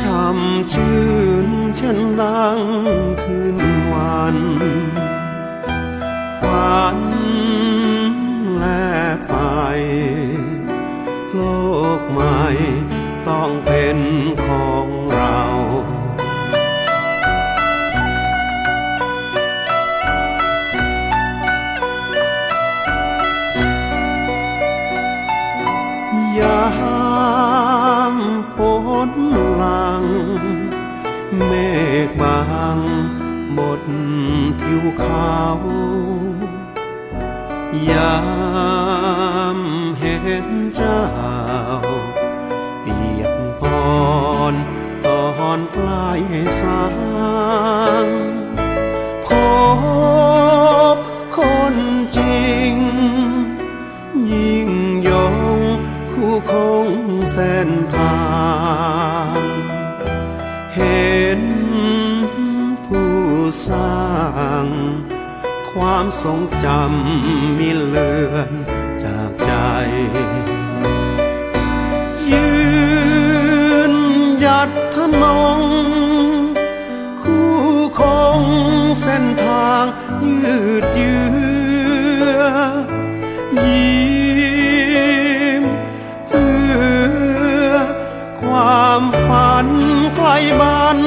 ช่ำชื่นเช่นดังคืนวันฝัน ยามเห็นเจ้าเปียกปอนตอนใกล้สางพบคนจริง ยิ่งยงคู่คงเส้นทาง เห็นผู้สร้าง ความทรงจำมีเลือนจากใจ ยืนหยัดทนง คู่คงเส้นทางยืดเยื้อยิ้มเพื่อความฝันใกล้บรร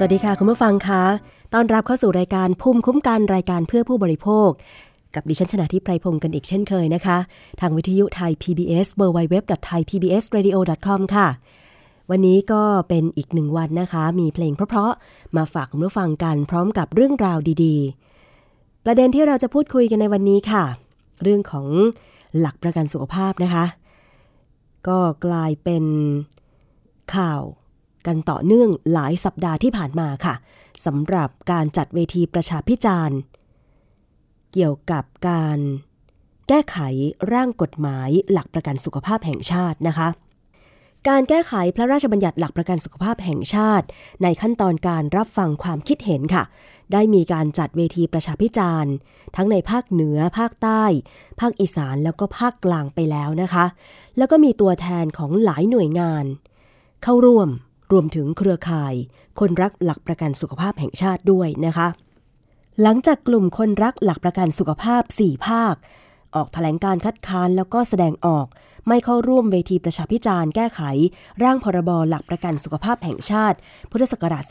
สวัสดีค่ะ คุณผู้ฟังคะ ต้อนรับเข้าสู่รายการภูมิคุ้มกันรายการเพื่อผู้บริโภค กับดิฉันชนะทิพไพรพงศ์กันอีกเช่นเคยนะคะ ทางวิทยุไทย PBS www.thaipbsradio.com ค่ะ วันนี้ก็เป็นอีกหนึ่งวันนะคะ มีเพลงเพราะๆ มาฝากคุณผู้ฟังกันพร้อมกับเรื่องราวดีๆ ประเด็นที่เราจะพูดคุยกันในวันนี้ค่ะ เรื่องของหลักประกันสุขภาพนะคะ ก็กลายเป็นข่าว กันต่อเนื่องหลายสัปดาห์ที่ผ่านมาค่ะสำหรับการจัดเวทีประชาพิจารณ์เกี่ยวกับการแก้ไขร่างกฎหมายหลักประกันสุขภาพแห่งชาตินะคะ การแก้ไขพระราชบัญญัติหลักประกันสุขภาพแห่งชาติ ในขั้นตอนการรับฟังความคิดเห็นค่ะ ได้มีการจัดเวทีประชาพิจารณ์ ทั้งในภาคเหนือ ภาคใต้ ภาคอีสานแล้วก็ภาคกลางไปแล้วนะคะ แล้วก็มีตัวแทนของหลายหน่วยงาน เข้าร่วม รวมถึงเครือข่าย คนรักหลักประกันสุขภาพแห่งชาติด้วยนะคะ หลังจากกลุ่มคนรักหลักประกันสุขภาพ 4 ภาค ออกถแถลงการคัดค้านแล้วก็แสดงออก ไม่เข้าร่วมเวทีประชาพิจารณ์แก้ไข ร่างพรบหลักประกันสุขภาพแห่งชาติ พุทธศักราช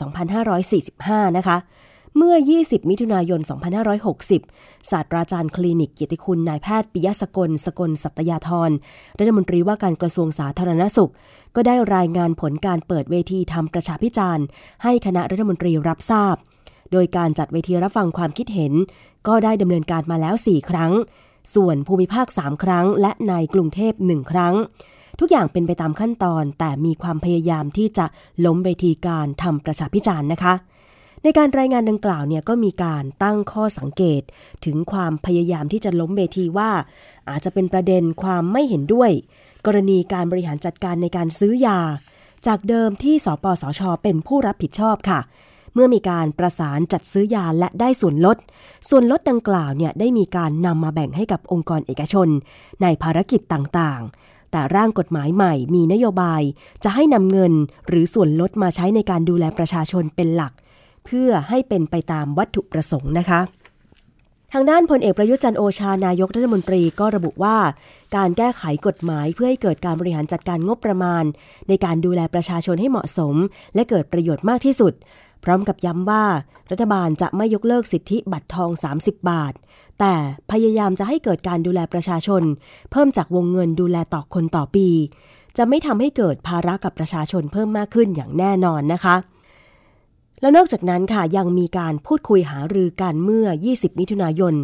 2545 นะคะ เมื่อ 20 มิถุนายน 2560 ศาสตราจารย์คลินิกเกียรติคุณนายแพทย์ปิยสกล สกลสัตยาธรรัฐมนตรีว่าการกระทรวงสาธารณสุข ก็ได้รายงานผลการเปิดเวทีทำประชาพิจารณ์ ให้คณะรัฐมนตรีรับทราบ โดยการจัดเวทีรับฟังความคิดเห็น ก็ได้ดำเนินการมาแล้ว 4 ครั้ง ส่วนภูมิภาค 3 ครั้ง และในกรุงเทพ 1 ครั้งทุกอย่างเป็นไปตามขั้นตอนแต่มีความพยายามที่จะล้มเวทีการทำประชาพิจารณ์นะคะ ในการรายงานดังกล่าวเนี่ยก็มีการตั้งข้อสังเกต ถึงความพยายามที่จะล้มเวทีว่า อาจจะเป็นประเด็นความไม่เห็นด้วย กรณีการบริหารจัดการในการซื้อยา จากเดิมที่สปสช เป็นผู้รับผิดชอบค่ะ เมื่อมีการประสานจัดซื้อยาและได้ส่วนลด ส่วนลดดังกล่าวเนี่ยได้มีการนำมาแบ่งให้กับองค์กรเอกชน ในภารกิจต่างๆแต่ร่างกฎหมายใหม่มีนโยบาย จะให้นำเงินหรือส่วนลดมาใช้ในการดูแลประชาชนเป็นหลัก เพื่อให้เป็นไปตามวัตถุประสงค์นะคะ ทางด้านพลเอกประยุจันโอชานายกรัฐมนตรีก็ระบุว่า การแก้ไขกฎหมายเพื่อให้เกิดการบริหารจัดการงบประมาณ ในการดูแลประชาชนให้เหมาะสม และเกิดประโยชน์มากที่สุด พร้อมกับย้ำว่า รัฐบาลจะไม่ยกเลิกสิทธิบัตรทอง 30 บาท แต่พยายามจะให้เกิดการดูแลประชาชน เพิ่มจากวงเงินดูแลต่อคนต่อปี จะไม่ทำให้เกิดภาระกับประชาชนเพิ่มมากขึ้นอย่างแน่นอนนะคะ แล้วนอกจากนั้นค่ะยังมีการพูดคุยหารือกันเมื่อ 20 มิถุนายน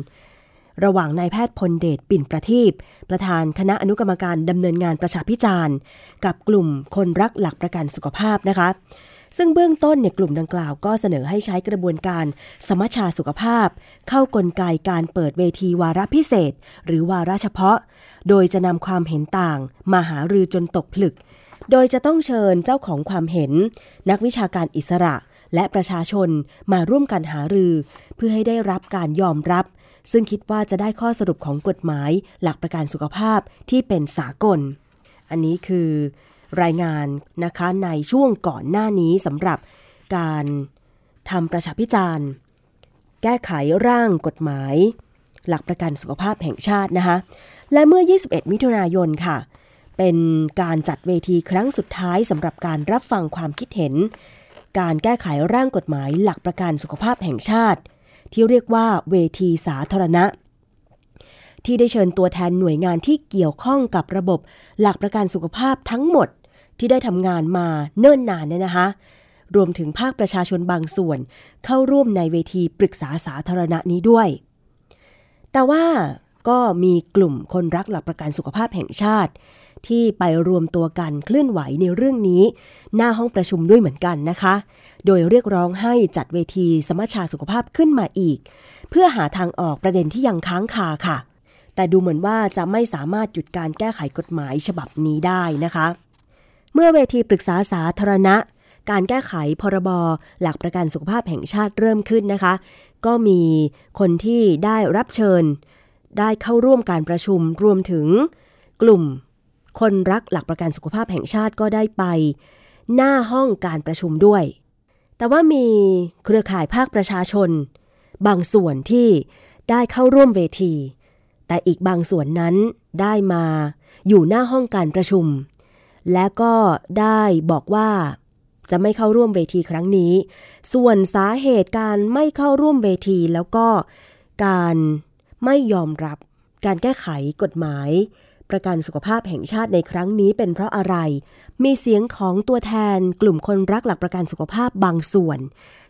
ระหว่างนายแพทย์พลเดชปิ่นประทีปประธานคณะอนุกรรมการดำเนินงานประชาพิจารณ์ กับกลุ่มคนรักหลักประกันสุขภาพนะคะ ซึ่งเบื้องต้นเนี่ยกลุ่มดังกล่าวก็เสนอให้ใช้กระบวนการสมัชชาสุขภาพ เข้ากลไกการเปิดเวทีวาระพิเศษ หรือวาระเฉพาะ โดยจะนำความเห็นต่างมาหารือจนตกผลึก โดยจะต้องเชิญเจ้าของความเห็น นักวิชาการอิสระ และประชาชนมาร่วมกันหารือ เพื่อให้ได้รับการยอมรับ ซึ่งคิดว่าจะได้ข้อสรุปของกฎหมาย หลักประกันสุขภาพที่เป็นสากล อันนี้คือรายงานนะคะในช่วงก่อนหน้านี้สำหรับการทำประชาพิจารณ์ แก้ไขร่างกฎหมาย หลักประกันสุขภาพแห่งชาตินะคะและเมื่อ 21 มิถุนายนค่ะ เป็นการจัดเวทีครั้งสุดท้ายสำหรับการรับฟังความคิดเห็น การแก้ไขร่างกฎหมายหลักประกันสุขภาพแห่งชาติ ที่เรียกว่าเวทีสาธารณะ ที่ได้เชิญตัวแทนหน่วยงานที่เกี่ยวข้องกับระบบหลักประกันสุขภาพทั้งหมดที่ได้ทำงานมาเนิ่นนานเนี่ยนะคะ รวมถึงภาคประชาชนบางส่วน เข้าร่วมในเวทีปรึกษาสาธารณะนี้ด้วย แต่ว่าก็มีกลุ่มคนรักหลักประกันสุขภาพแห่งชาติ ที่ไปรวมตัวกันเคลื่อนไหวในเรื่องนี้ หน้าห้องประชุมด้วยเหมือนกันนะคะ โดยเรียกร้องให้จัดเวทีสมัชชาสุขภาพขึ้นมาอีก เพื่อหาทางออกประเด็นที่ยังค้างคาค่ะ แต่ดูเหมือนว่าจะไม่สามารถหยุดการแก้ไขกฎหมายฉบับนี้ได้นะคะ เมื่อเวทีปรึกษาสาธารณะ การแก้ไขพรบหลักประกันสุขภาพแห่งชาติเริ่มขึ้นนะคะ ก็มีคนที่ได้รับเชิญได้เข้าร่วมการประชุมรวมถึงกลุ่ม คนรักหลักประกันสุขภาพแห่งชาติก็ได้ไป หน้าห้องการประชุมด้วย แต่ว่ามีเครือข่ายภาคประชาชน บางส่วนที่ได้เข้าร่วมเวที แต่อีกบางส่วนนั้นได้มาอยู่หน้าห้องการประชุม และก็ได้บอกว่าจะไม่เข้าร่วมเวทีครั้งนี้ ส่วนสาเหตุการไม่เข้าร่วมเวทีแล้วก็การไม่ยอมรับการแก้ไขกฎหมาย ประกันสุขภาพแห่งชาติในครั้งนี้เป็นเพราะอะไร มีเสียงของตัวแทนกลุ่มคนรักหลักประกันสุขภาพบางส่วน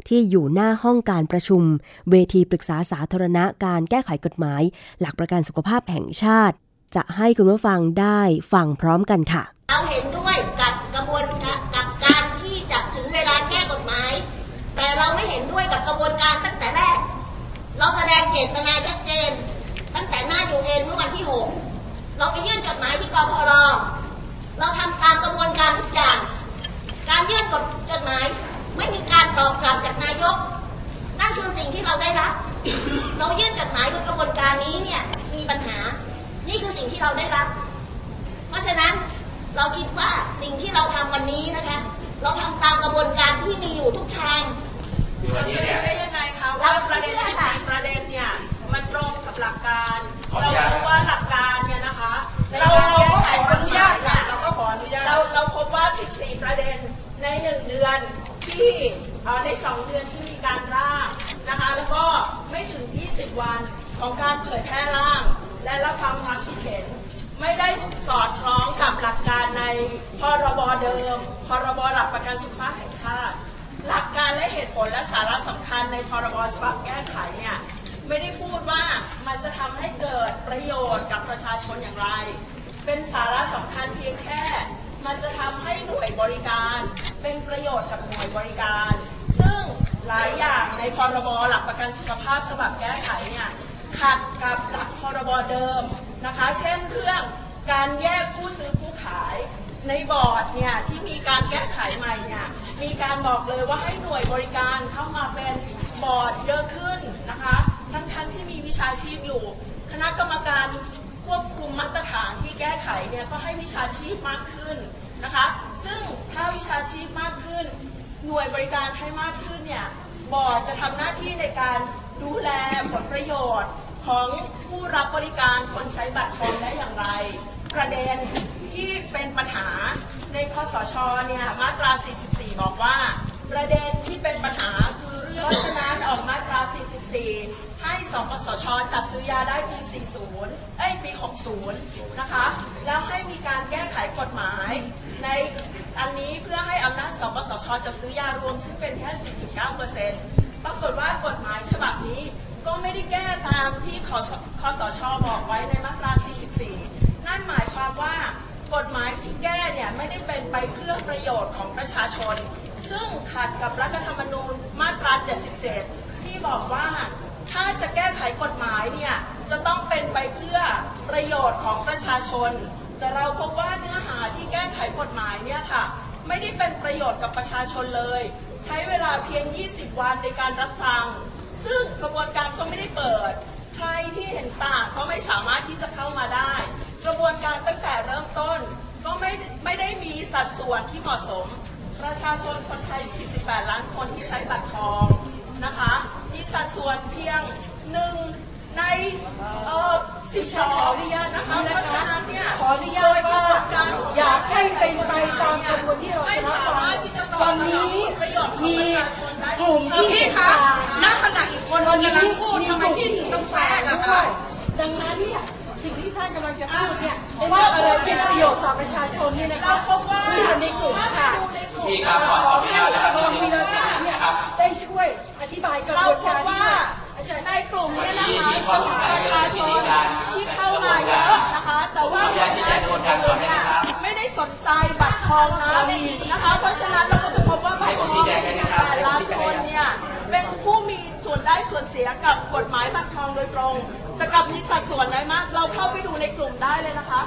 ที่อยู่หน้าห้องการประชุม เวทีปรึกษาสาธารณะการแก้ไขกฎหมาย หลักประกันสุขภาพแห่งชาติ จะให้คุณผู้ฟังได้ฟังพร้อมกันค่ะ เราเห็นด้วยกับกระบวนการกับการที่จะถึงเวลาแก้กฎหมาย แต่เราไม่เห็นด้วยกับกระบวนการตั้งแต่แรก เราแสดงเจตนาชัดเจน ตั้งแต่หน้ายูเอ็นเมื่อวันที่หก เราไปยื่นจดหมายที่กพรเราทำตามกระบวนการทุกอย่าง การยื่นจดหมายไม่มีการตอบกลับจากนายก นั่นคือสิ่งที่เราได้รับ เรายื่นจดหมายบนกระบวนการนี้เนี่ยมีปัญหา นี่คือสิ่งที่เราได้รับ เพราะฉะนั้นเราคิดว่าสิ่งที่เราทำวันนี้นะคะ เราทำตามกระบวนการที่มีอยู่ทุกทาง ได้ยังไงคะว่าประเด็นที่สี่ประเด็นเนี่ยมันตรงกับหลักการ เราพบว่าหลักการเนี่ยนะคะเราเราก็ขออนุญาตค่ะเราก็ขออนุญาตเราเราพบว่า 14 ประเด็นในหนึ่งเดือนที่เอ่อในสองเดือนที่มีการร่างนะคะแล้วก็ไม่ถึง 20 วันของการเผยแพร่ร่าง และรับฟังความคิดเห็น ไม่ได้สอดคล้องกับหลักการในพรบเดิมพรบหลักประกันสุขภาพแห่งชาติหลั การและเหตุผลและสาระสำคัญในพรบฉบับแก้ไขเนี่ยไม่ได้พูดว่ามันจะทำให้เกิดประโยชน์กับประชาชนอย่างไร เป็นสาระสำคัญเพียงแค่ มันจะทำให้หน่วยบริการ เป็นประโยชน์กับหน่วยบริการ ซึ่งหลายอย่างในพรบหลักประกันสุขภาพฉบับแก้ไขเนี่ยขัดกับหลักพรบเดิมนะคะ เช่นเรื่องการแยกผู้ซื้อผู้ขาย ในบอร์ดเนี่ยที่มีการแก้ไขใหม่เนี่ยมีการบอกเลยว่าให้หน่วยบริการเข้ามาเป็นบอร์ดเยอะขึ้นนะคะทั้งทั้งที่มีวิชาชีพอยู่ คณะกรรมการควบคุมมาตรฐานที่แก้ไขเนี่ยก็ให้วิชาชีพมากขึ้นนะคะซึ่งถ้าวิชาชีพมากขึ้น หน่วยบริการให้มากขึ้นเนี่ยบอร์ดจะทำหน้าที่ในการดูแลผลประโยชน์ของผู้รับบริการคนใช้บัตรทองได้อย่างไร ประเด็น ที่เป็นปัญหาในคอสชเนี่ยมาตรา 44 บอกว่า ประเด็นที่เป็นปัญหาคือเรื่องฉะนั้นออกมาตรา 44 ให้สปสชจัดซื้อยาได้ปี 40 เอ้ยปี 60 นะคะ แล้วให้มีการแก้ไขกฎหมาย ในอันนี้เพื่อให้อำนาจสปสชจัดซื้อยารวมซึ่งเป็นแค่ 4.9%ปรากฏว่ากฎหมายฉบับนี้ก็ไม่ได้แก้ตามที่คสคสชบอกไว้ในมาตรา กฎหมายที่แก้เนี่ยไม่ได้เป็นไปเพื่อประโยชน์ของประชาชน ซึ่งขัดกับรัฐธรรมนูญมาตรา 77 ที่บอกว่าถ้าจะแก้ไขกฎหมายเนี่ยจะต้องเป็นไปเพื่อประโยชน์ของประชาชน แต่เราพบว่าเนื้อหาที่แก้ไขกฎหมายเนี่ยค่ะไม่ได้เป็นประโยชน์กับประชาชนเลย ใช้เวลาเพียง 20 วันในการรับฟัง ซึ่งกระบวนการก็ไม่ได้เปิด ใครที่เห็นต่างก็ไม่สามารถที่จะเข้ามาได้ กระบวนการตั้งแต่เริ่มต้น ก็ไม่ไม่ได้มีสัดส่วนที่เหมาะสม ประชาชนคนไทย 48 ล้านคนที่ใช้บัตรทองนะคะมีสัดส่วนเพียงหนึ่งในเอ่อสิบสองนะคะเพราะฉะนั้นเนี่ยขออนุญาตว่าอยากให้เป็นไปตามกระบวนที่เราไม่จะรับสาฟัมางรถที่จะตอนนี้มีกลุ่มที่พี่คะณขณะอีกคนตอนกำนี้ลังพูดมีทำไมกลุ่มพี่ที่ถึงต้องแทรกอะด้วคะยดังนั้นเนี่ยสิ่ง ที่ท่านกำลังจะพูดเนี่ยว่าอะไรเป็นประโยชน์ต่อประชาชนเนี่ยนะคะเราพบว่าคืออยู่ในกลุ่มค่ะพี่ครับขอขออนุญาตนะครับรองวีรศักดิ์เนี่ยได้ช่วยอธิบายกระเราบวนพการบที่ว่าว่าในกลุ่มเนี้นะคะมีข้อสงสัยประชาชนที่เข้ามาเยอะนะคะ แต่ว่าขออนุญาตชี้แจงกระบวนการก่อนได้ไหมครับไม่ได้สนใจบัตรทองนะนะคะ เพราะฉะนั้นเราก็จะพบว่าบัตรทองให้ผมชี้แจงได้ไหมครับ48ล้านคนเนี่ยเป็นผู้มีส่ วนได้ส่วนเสียกับกฎหมายบัตรทองโดยตรง แต่กลับมีสัดส่วนน้อยมากเราเข้าไปดูในกลุ่มได้เลยนะคะ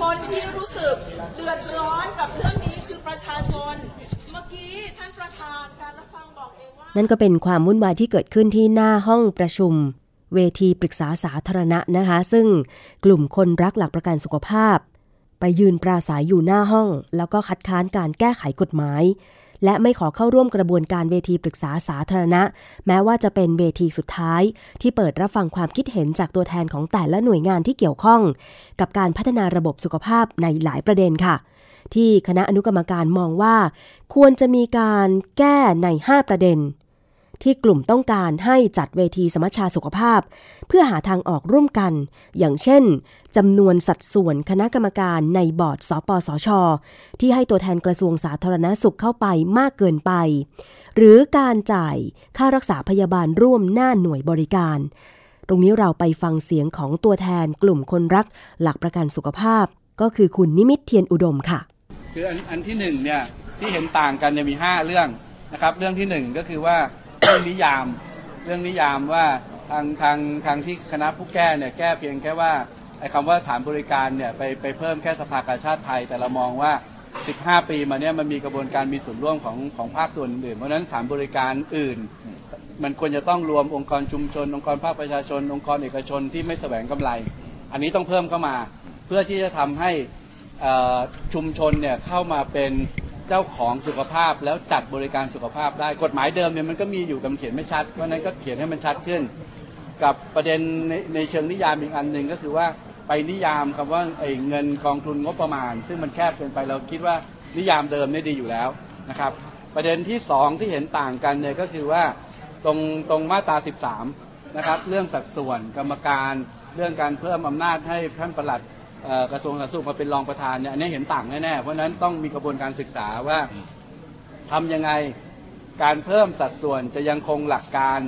คนที่รู้สึกเดือดร้อนกับเรื่องนี้คือประชาชน เมื่อกี้ท่านประธานการรับฟังบอกเองว่า นั่นก็เป็นความวุ่นวายที่เกิดขึ้นที่หน้าห้องประชุม เวทีปรึกษาสาธารณะนะคะ ซึ่งกลุ่มคนรักหลักประกันสุขภาพ ไปยืนปราศัยอยู่หน้าห้อง แล้วก็คัดค้านการแก้ไขกฎหมาย และไม่ขอเข้าร่วมกระบวนการเวทีปรึกษาสาธารณะ แม้ว่าจะเป็นเวทีสุดท้าย ที่เปิดรับฟังความคิดเห็นจากตัวแทนของแต่ละหน่วยงานที่เกี่ยวข้อง กับการพัฒนาระบบสุขภาพในหลายประเด็นค่ะ ที่คณะอนุกรรมการมองว่า ควรจะมีการแก้ใน 5 ประเด็น ที่กลุ่มต้องการให้จัดเวทีสมัชชาสุขภาพ เพื่อหาทางออกร่วมกัน อย่างเช่นจำนวนสัดส่วนคณะกรรมการในบอร์ดสปสช ที่ให้ตัวแทนกระทรวงสาธารณาสุขเข้าไปมากเกินไป หรือการจ่ายค่ารักษาพยาบาลร่วมหน้าหน่วยบริการ ตรงนี้เราไปฟังเสียงของตัวแทนกลุ่มคนรักหลักประกันสุขภาพ ก็คือคุณนิมิตเทียนอุดมค่ะ คืออันอันที่หนึ่งเนี่ยที่เห็นต่างกันเนี่ยมี 5 เรื่องนะครับ เรื่องที่หนึ่งก็คือว่า รื่องนิยาม เรื่องนิยามว่าทางทางทางที่คณะผู้แก้เนี่ยแก้เพียงแค่ว่าไอ้คำว่าฐานบริการเนี่ยไปไปเพิ่มแค่สภากาชาติไทย แต่เรามองว่า 15 ปีมาเนี่ยมันมีกระบวนการมีส่วนร่วมของของภาคส่วนอื่น เพราะนั้นฐานบริการอื่น มันควรจะต้องรวมองค์กรชุมชน องค์กรภาคประชาชน องค์กรเอกชนที่ไม่แสวงกำไร อันนี้ต้องเพิ่มเข้ามา เพื่อที่จะทำให้ชุมชนเนี่ยเข้ามาเป็น เจ้าของสุขภาพแล้วจัดบริการสุขภาพได้กฎหมายเดิมเนี่ยมันก็มีอยู่แต่มันเขียนไม่ชัดเพราะนั้นก็เขียนให้มันชัดขึ้น กับประเด็นในในเชิงนิยามอีกอันหนึ่งก็คือว่าไปนิยามคำว่าไอ้เงินกองทุนงบประมาณ ซึ่งมันแคบเกินไปเราคิดว่านิยามเดิมเนี่ยดีอยู่แล้วนะครับ ประเด็นที่สองที่เห็นต่างกันเนี่ยก็คือว่าตรงตรงมาตรา 13 นะครับ เรื่องสัดส่วนกรรมการ เรื่องการเพิ่มอำนาจให้ท่านประหลัด กระทรวงสาธารณสุขมาเป็นรองประธานเนี่ยอันนี้เห็นต่างแน่ๆเพราะนั้นต้องมีกระบวนการศึกษาว่าทำยังไงการเพิ่มสัดส่วนจะยังคงหลักการ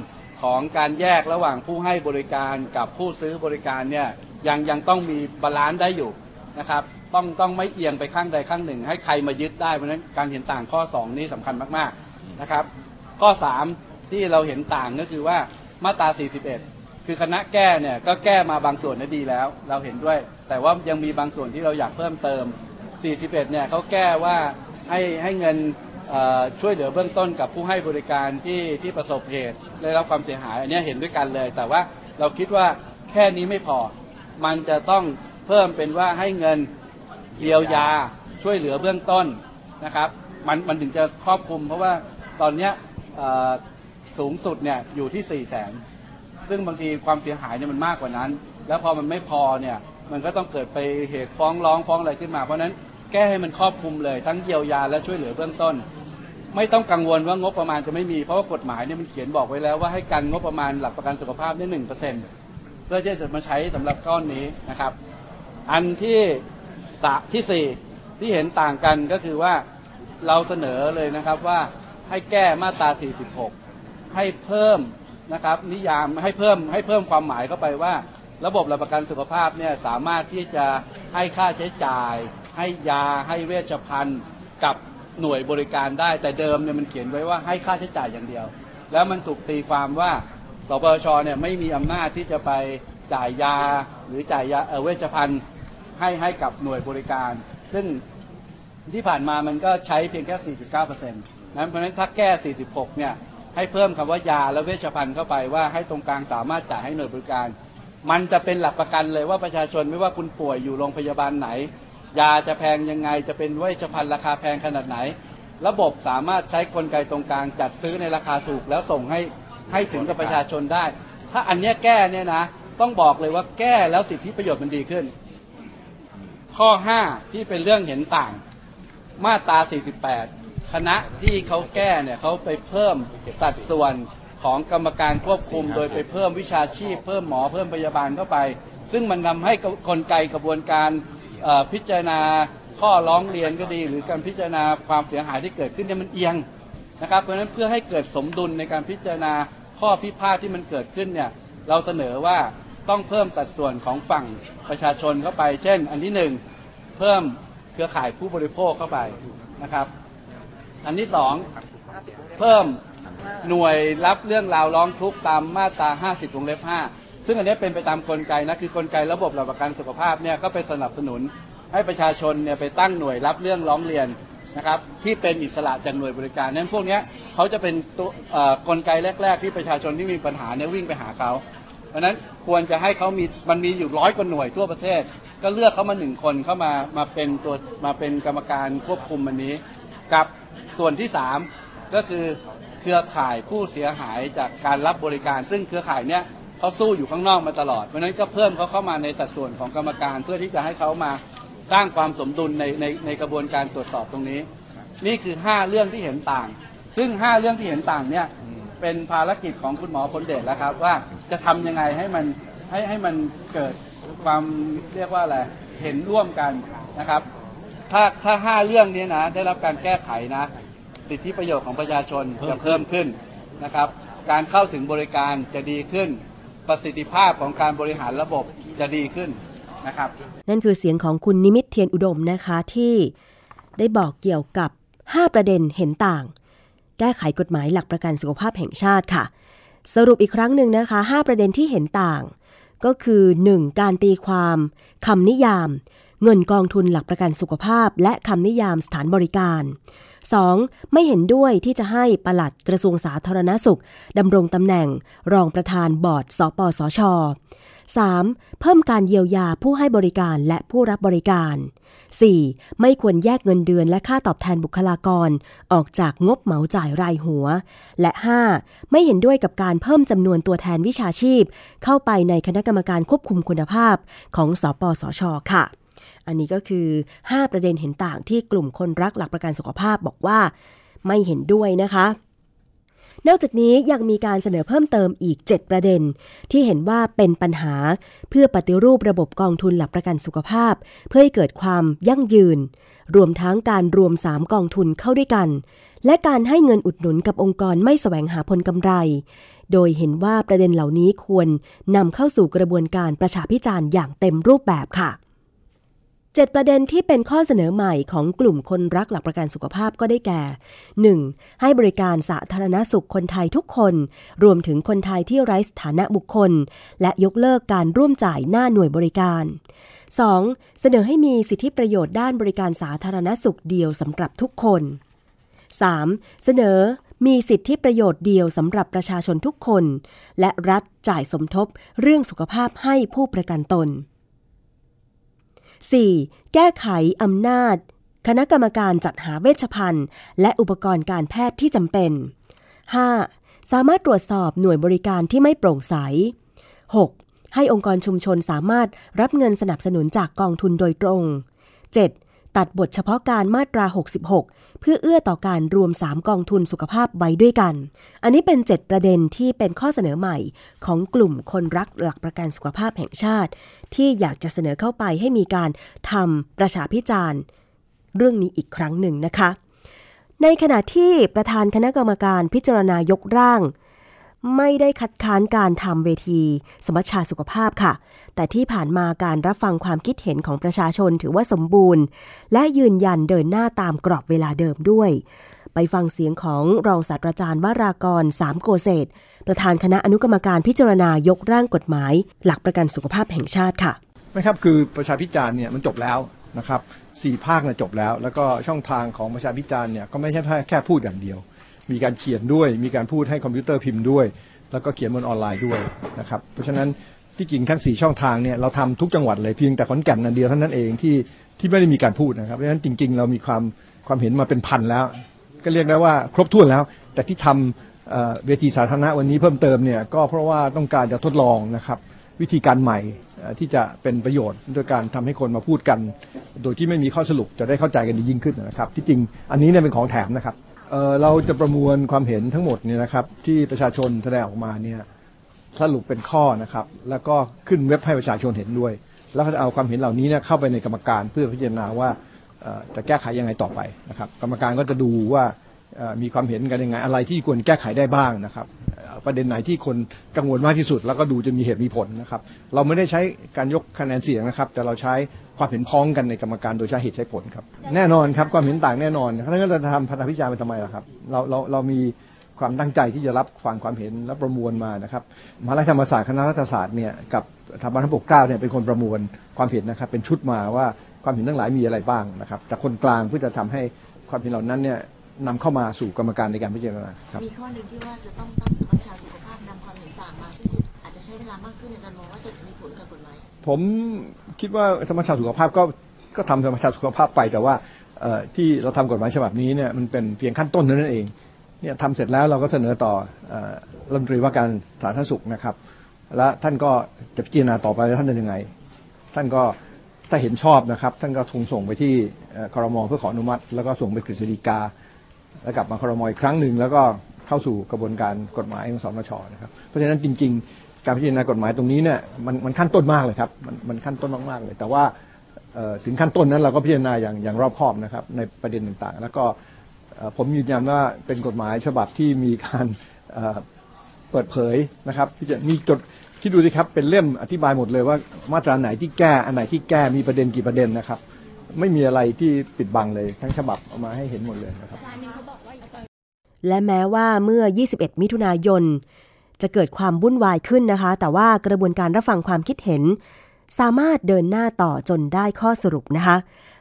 ของการแยกระหว่างผู้ให้บริการกับผู้ซื้อบริการเนี่ยยังยังต้องมี balance ได้อยู่นะครับต้องต้องไม่เอียงไปข้างใดข้างหนึ่ง ให้ใครมายึดได้เพราะนั้นการเห็นต่างข้อ 2 นี้สำคัญมากๆนะครับ ข้อ 3 ที่เราเห็นต่างก็คือว่ามาตรา 41 คือคณะแก้เนี่ยก็แก้มาบางส่วนนั้นดีแล้ว เราเห็นด้วย แต่ว่ายังมีบางส่วนที่เราอยากเพิ่มเติม 41 เนี่ยเขาแก้ว่าให้ให้เงินช่วยเหลือเบื้องต้นกับผู้ให้บริการที่ที่ประสบเหตุได้รับความเสียหายอันนี้เห็นด้วยกันเลย แต่ว่าเราคิดว่าแค่นี้ไม่พอ มันจะต้องเพิ่มเป็นว่าให้เงินเยียวยาช่วยเหลือเบื้องต้นนะครับมันมันถึงจะครอบคลุม เพราะว่าตอนนี้สูงสุดเนี่ยอยู่ที่4ี่แสน ซึ่งบางทีความเสียหายเนี่ยมันมากกว่านั้น แล้วพอมันไม่พอเนี่ยมันก็ต้องเกิดไปเหตุฟ้องร้องฟ้องอะไรขึ้นมา เพราะนั้นแก้ให้มันครอบคลุมเลย ทั้งเยียวยาและช่วยเหลือเบื้องต้น ไม่ต้องกังวลว่างบประมาณจะไม่มีเพราะว่ากฎหมายเนี่ยมันเขียนบอกไว้แล้วว่าให้กันงบประมาณหลักประกันสุขภาพได้หนึ่งเปอร์เซ็นต์เพื่อที่จะมาใช้สำหรับก้อนนี้นะครับ อันที่สะที่สี่ที่เห็นต่างกันก็คือว่าเราเสนอเลยนะครับว่าให้แก้มาตรา 46 ให้เพิ่ม นะครับนิยามให้เพิ่มให้เพิ่มความหมายเข้าไปว่า ระบบหลักประกันสุขภาพเนี่ยสามารถที่จะให้ค่าใช้จ่าย ให้ยาให้เวชภัณฑ์กับหน่วยบริการได้ แต่เดิมเนี่ยมันเขียนไว้ว่าให้ค่าใช้จ่ายอย่างเดียว แล้วมันถูกตีความว่าสปชเนี่ยไม่มีอำนาจที่จะไปจ่ายยาหรือจ่ายยาเออเวชภัณฑ์ให้ให้กับหน่วยบริการ ซึ่งที่ผ่านมามันก็ใช้เพียงแค่ 4.9%นั้นเพราะฉะนั้นถ้าแก้ 46 เนี่ย ให้เพิ่มคำว่ายาและเวชภัณฑ์เข้าไปว่าให้ตรงกลางสามารถจ่ายให้หน่วยบริการ มันจะเป็นหลักประกันเลยว่าประชาชนไม่ว่าคุณป่วยอยู่โรงพยาบาลไหน ยาจะแพงยังไงจะเป็นเวชภัณฑ์ราคาแพงขนาดไหน ระบบสามารถใช้กลไกตรงกลางจัดซื้อในราคาถูกแล้วส่งให้ให้ถึงกับประชาชนได้ ถ้าอันนี้แก้เนี่ยนะ ต้องบอกเลยว่าแก้แล้วสิทธิประโยชน์มันดีขึ้น ข้อ 5 ที่เป็นเรื่องเห็นต่าง มาตรา 48 คณะที่เขาแก้เนี่ยเขาไปเพิ่มสัดส่วนของกรรมการควบคุม โดยไปเพิ่มวิชาชีพ เพิ่มหมอเพิ่มพยาบาลเข้าไป ซึ่งมันทำให้กลไกกระบวนการพิจารณาข้อร้องเรียนก็ดี หรือการพิจารณาความเสียหายที่เกิดขึ้นเนี่ยมันเอียงนะครับ เพราะฉะนั้นเพื่อให้เกิดสมดุลในการพิจารณาข้อพิพาทที่มันเกิดขึ้นเนี่ยเราเสนอว่าต้องเพิ่มสัดส่วนของฝั่งประชาชนเข้าไป เช่น อันที่หนึ่งเพิ่มเครือข่ายผู้บริโภคเข้าไปนะครับ อันที่สองเพิ่มหน่วยรับเรื่องราวร้องทุกข์ตามมาตรา 50วงเล็บ 5 ซึ่งอันนี้เป็นไปตามกลไกนะคือกลไกระบบหลักประกันสุขภาพเนี่ยก็ไปสนับสนุนให้ประชาชนเนี่ยไปตั้งหน่วยรับเรื่องร้องเรียนนะครับที่เป็นอิสระจากหน่วยบริการนั้นพวกเนี้ยเขาจะเป็นตัวเอ่อกลไกแรก ๆ ที่ประชาชนที่มีปัญหาเนี่ยวิ่งไปหาเขาเพราะฉะนั้นควรจะให้เขามีมันมีอยู่ร้อยกว่าหน่วยทั่วประเทศ ก็เลือกเขามาหนึ่งคนเข้ามามาเป็นตัวมาเป็นกรรมการควบคุมอันนี้กับ ส่วนที่สามก็คือเครือข่ายผู้เสียหายจากการรับบริการ ซึ่งเครือข่ายเนี้ยเขาสู้อยู่ข้างนอกมาตลอด เพราะฉะนั้นก็เพิ่มเขาเข้ามาในสัดส่วนของกรรมการ เพื่อที่จะให้เขามาสร้างความสมดุลในในในกระบวนการตรวจสอบตรงนี้ นี่คือ 5 เรื่องที่เห็นต่าง ซึ่ง 5 เรื่องที่เห็นต่างเนี่ยเป็นภารกิจของคุณหมอพลเดชแล้วครับ ว่าจะทำยังไงให้มันให้ให้มันเกิดความเรียกว่าอะไรเห็นร่วมกันนะครับ ถ้าถ้าห้าเรื่องนี้นะได้รับการแก้ไขนะ สิทธิประโยชน์ของประชาชนจะเพิ่มขึ้นนะครับ การเข้าถึงบริการจะดีขึ้น ประสิทธิภาพของการบริหารระบบจะดีขึ้นนะครับ นั่นคือเสียงของคุณนิมิตเทียนอุดมนะคะที่ได้บอกเกี่ยวกับ 5 ประเด็นเห็นต่าง แก้ไขกฎหมายหลักประกันสุขภาพแห่งชาติค่ะ สรุปอีกครั้งหนึ่งนะคะ 5 ประเด็นที่เห็นต่าง ก็คือ 1. การตีความคำนิยาม เงินกองทุนหลักประกันสุขภาพ และคำนิยามสถานบริการ 2. ไม่เห็นด้วยที่จะให้ปลัดกระทรวงสาธารณสุขดำรงตำแหน่งรองประธานบอร์ดสปสช 3. เพิ่มการเยียวยาผู้ให้บริการและผู้รับบริการ 4. ไม่ควรแยกเงินเดือนและค่าตอบแทนบุคลากร ออกจากงบเหมาจ่ายรายหัว และ 5. ไม่เห็นด้วยกับการเพิ่มจำนวนตัวแทนวิชาชีพ เข้าไปในคณะกรรมการควบคุมคุณภาพของสปสช ค่ะ อันนี้ก็คือ 5 ประเด็นเห็นต่างที่กลุ่มคนรักหลักประกันสุขภาพบอกว่าไม่เห็นด้วยนะคะ นอกจากนี้ยังมีการเสนอเพิ่มเติมอีก 7 ประเด็น ที่เห็นว่าเป็นปัญหาเพื่อปฏิรูประบบกองทุนหลักประกันสุขภาพ เพื่อให้เกิดความยั่งยืน รวมทั้งการรวม 3 กองทุนเข้าด้วยกัน และการให้เงินอุดหนุนกับองค์กรไม่แสวงหาผลกำไร โดยเห็นว่าประเด็นเหล่านี้ควรนำเข้าสู่กระบวนการประชาพิจารณ์อย่างเต็มรูปแบบค่ะ 7 ประเด็นที่เป็นข้อเสนอใหม่ของกลุ่มคนรักหลักประกันสุขภาพก็ได้แก่ 1. ให้บริการสาธารณสุขคนไทยทุกคน รวมถึงคนไทยที่ไร้สถานะบุคคล และยกเลิกการร่วมจ่ายหน้าหน่วยบริการ 2. เสนอให้มีสิทธิประโยชน์ด้านบริการสาธารณสุขเดียวสำหรับทุกคน 3. เสนอมีสิทธิประโยชน์เดียวสำหรับประชาชนทุกคน และรัฐจ่ายสมทบเรื่องสุขภาพให้ผู้ประกันตน 4. แก้ไขอำนาจ คณะกรรมการจัดหาเวชภัณฑ์ และอุปกรณ์การแพทย์ที่จำเป็น 5. สามารถตรวจสอบหน่วยบริการที่ไม่โปร่งใส 6. ให้องค์กรชุมชนสามารถรับเงินสนับสนุนจากกองทุนโดยตรง 7. ตัดบทเฉพาะการมาตรา 66 เพื่อเอื้อต่อการรวม 3 กองทุนสุขภาพไว้ด้วยกัน อันนี้เป็น 7 ประเด็นที่เป็นข้อเสนอใหม่ของกลุ่มคนรักหลักประกันสุขภาพแห่งชาติ ที่อยากจะเสนอเข้าไปให้มีการทำประชาพิจารณ์ เรื่องนี้อีกครั้งหนึ่งนะคะ ในขณะที่ประธานคณะกรรมการพิจารณายกร่าง ไม่ได้คัดค้านการทำเวที สมัชชาสุขภาพค่ะ แต่ที่ผ่านมาการรับฟังความคิดเห็นของประชาชนถือว่าสมบูรณ์ และยืนยันเดินหน้าตามกรอบเวลาเดิมด้วย ไปฟังเสียงของรองศาสตราจารย์วรากรสามโกเศษประธานคณะอนุกรรมการพิจารณายกร่างกฎหมาย หลักประกันสุขภาพแห่งชาติค่ะไม่ครับคือประชาพิจารณ์เนี่ยมันจบแล้วนะครับสี่ภาคเนี่ยจบแล้ว แล้วก็ช่องทางของประชาพิจารณ์เนี่ยก็ไม่ใช่แค่พูดอย่างเดียว มีการเขียนด้วย มีการพูดให้คอมพิวเตอร์พิมพ์ด้วย แล้วก็เขียนบนออนไลน์ด้วยนะครับเพราะฉะนั้นที่จริงทั้งสี่ช่องทางเนี่ยเราทำทุกจังหวัดเลยเพียงแต่ขอนแก่นนันเดียวเท่านั้นเองที่ที่ไม่ได้มีการพูดนะครับเพราะฉะนั้นจริง ๆ เรามีความความเห็นมาเป็นพันแล้ว ก็เรียกได้ว่าครบถ้วนแล้ว แต่ที่ทำเอ่อเวทีสาธารณะวันนี้เพิ่มเติมเนี่ยก็เพราะว่าต้องการจะทดลองนะครับวิธีการใหม่ที่จะเป็นประโยชน์โดยการทำให้คนมาพูดกัน โดยที่ไม่มีข้อสรุปจะได้เข้าใจกันดียิ่งขึ้นนะครับ ที่จริงอันนี้เนี่ยเป็นของแถมนะครับ เเราจะประมวลความเห็นทั้งหมดเนี่ยนะครับ ที่ประชาชนแสดงออกมาเนี่ยสรุปเป็นข้อนะครับ แล้วก็ขึ้นเว็บให้ประชาชนเห็นด้วย แล้วก็จะเอาความเห็นเหล่านี้เนี่ยเข้าไปในกรรมการเพื่อพิจารณาว่าจะแก้ไขยังไงต่อไปนะครับ กรรมการก็จะดูว่า มีความเห็นกันยังไง อะไรที่ควรแก้ไขได้บ้างนะครับ ประเด็นไหนที่คนกังวลมากที่สุด แล้วก็ดูจะมีเหตุมีผลนะครับ เราไม่ได้ใช้การยกคะแนนเสียงนะครับ แต่เราใช้ความเห็นพ้องกันในกรรมการโดยใช้เหตุใช้ผลครับ แน่นอนครับความเห็นต่างแน่นอนถ้างั้นเราจะทำพันธพิจารณ์ไปทำไมล่ะครับเราเราเรามีความตั้งใจที่จะรับฟังความเห็นและประมวลมานะครับมหาลัยธรรมศาสตร์คณะรัฐศาสตร์เนี่ยกับสถาบันพระปกเกล้าเนี่ยเป็นคนประมวลความเห็นนะครับ เป็นชุดมาว่าความเห็นทั้งหลายมีอะไรบ้างนะครับจากคนกลางเพื่อจะทำให้ความเห็นเหล่านั้นเนี่ย นำเข้ามาสู่กรรมการในการพิจารณาครับ มีข้อหนึ่งที่ว่าจะต้องตั้งสมัชชาสุขภาพนำความเห็นต่างมาซึ่งอาจจะใช้เวลามากขึ้นอาจารย์มองว่าจะมีผลกับกฎหมายผมคิดว่าธรรมชาสุขภาพก็ก็ทำธรรมชาสุขภาพไปแต่ว่าที่เราทำกฎหมายฉบับนี้เนี่ยมันเป็นเพียงขั้นต้นเท่านั้นเองเนี่ยทำเสร็จแล้วเราก็เสนอต่ออรัฐมนตรีว่าการสาธารณสุขนะครับ และท่านก็จะพิจารณาต่อไปท่านจะยังไง ท่านก็ถ้าเห็นชอบนะครับ ท่านก็คงส่งไปที่เอ่อครมเพื่อขออนุมัติ แล้วก็ส่งไปกฤษฎีกา แล้วกลับมาครมอีกครั้งหนึ่งแล้วก็เข้าสู่กระบวนการกฎหมายของสนชนะครับเพราะฉะนั้นจริง ๆ การพิจารณากฎหมายตรงนี้เนี่ยมันมันขั้นต้นมากเลยครับมันมันขั้นต้นมากๆเลย แต่ว่าถึงขั้นต้นนั้นเราก็พิจารณาอย่างอย่างรอบคอบนะครับในประเด็นต่างๆ แล้วก็ผมยืนยันว่าเป็นกฎหมายฉบับที่มีการเเปิดเผยนะครับที่จะมีจดที่ดูสิครับเป็นเล่มอธิบายหมดเลยว่ามาตราไหนที่แก้อันไหนที่แก้มีประเด็นกี่ประเด็นนะครับ ไม่มีอะไรที่ปิดบังเลยทั้งฉบับเอามาให้เห็นหมดเลยนะครับ และแม้ว่าเมื่อ 21 มิถุนายน จะเกิดความวุ่นวายขึ้นนะคะ แต่ว่ากระบวนการรับฟังความคิดเห็น สามารถเดินหน้าต่อจนได้ข้อสรุปนะคะ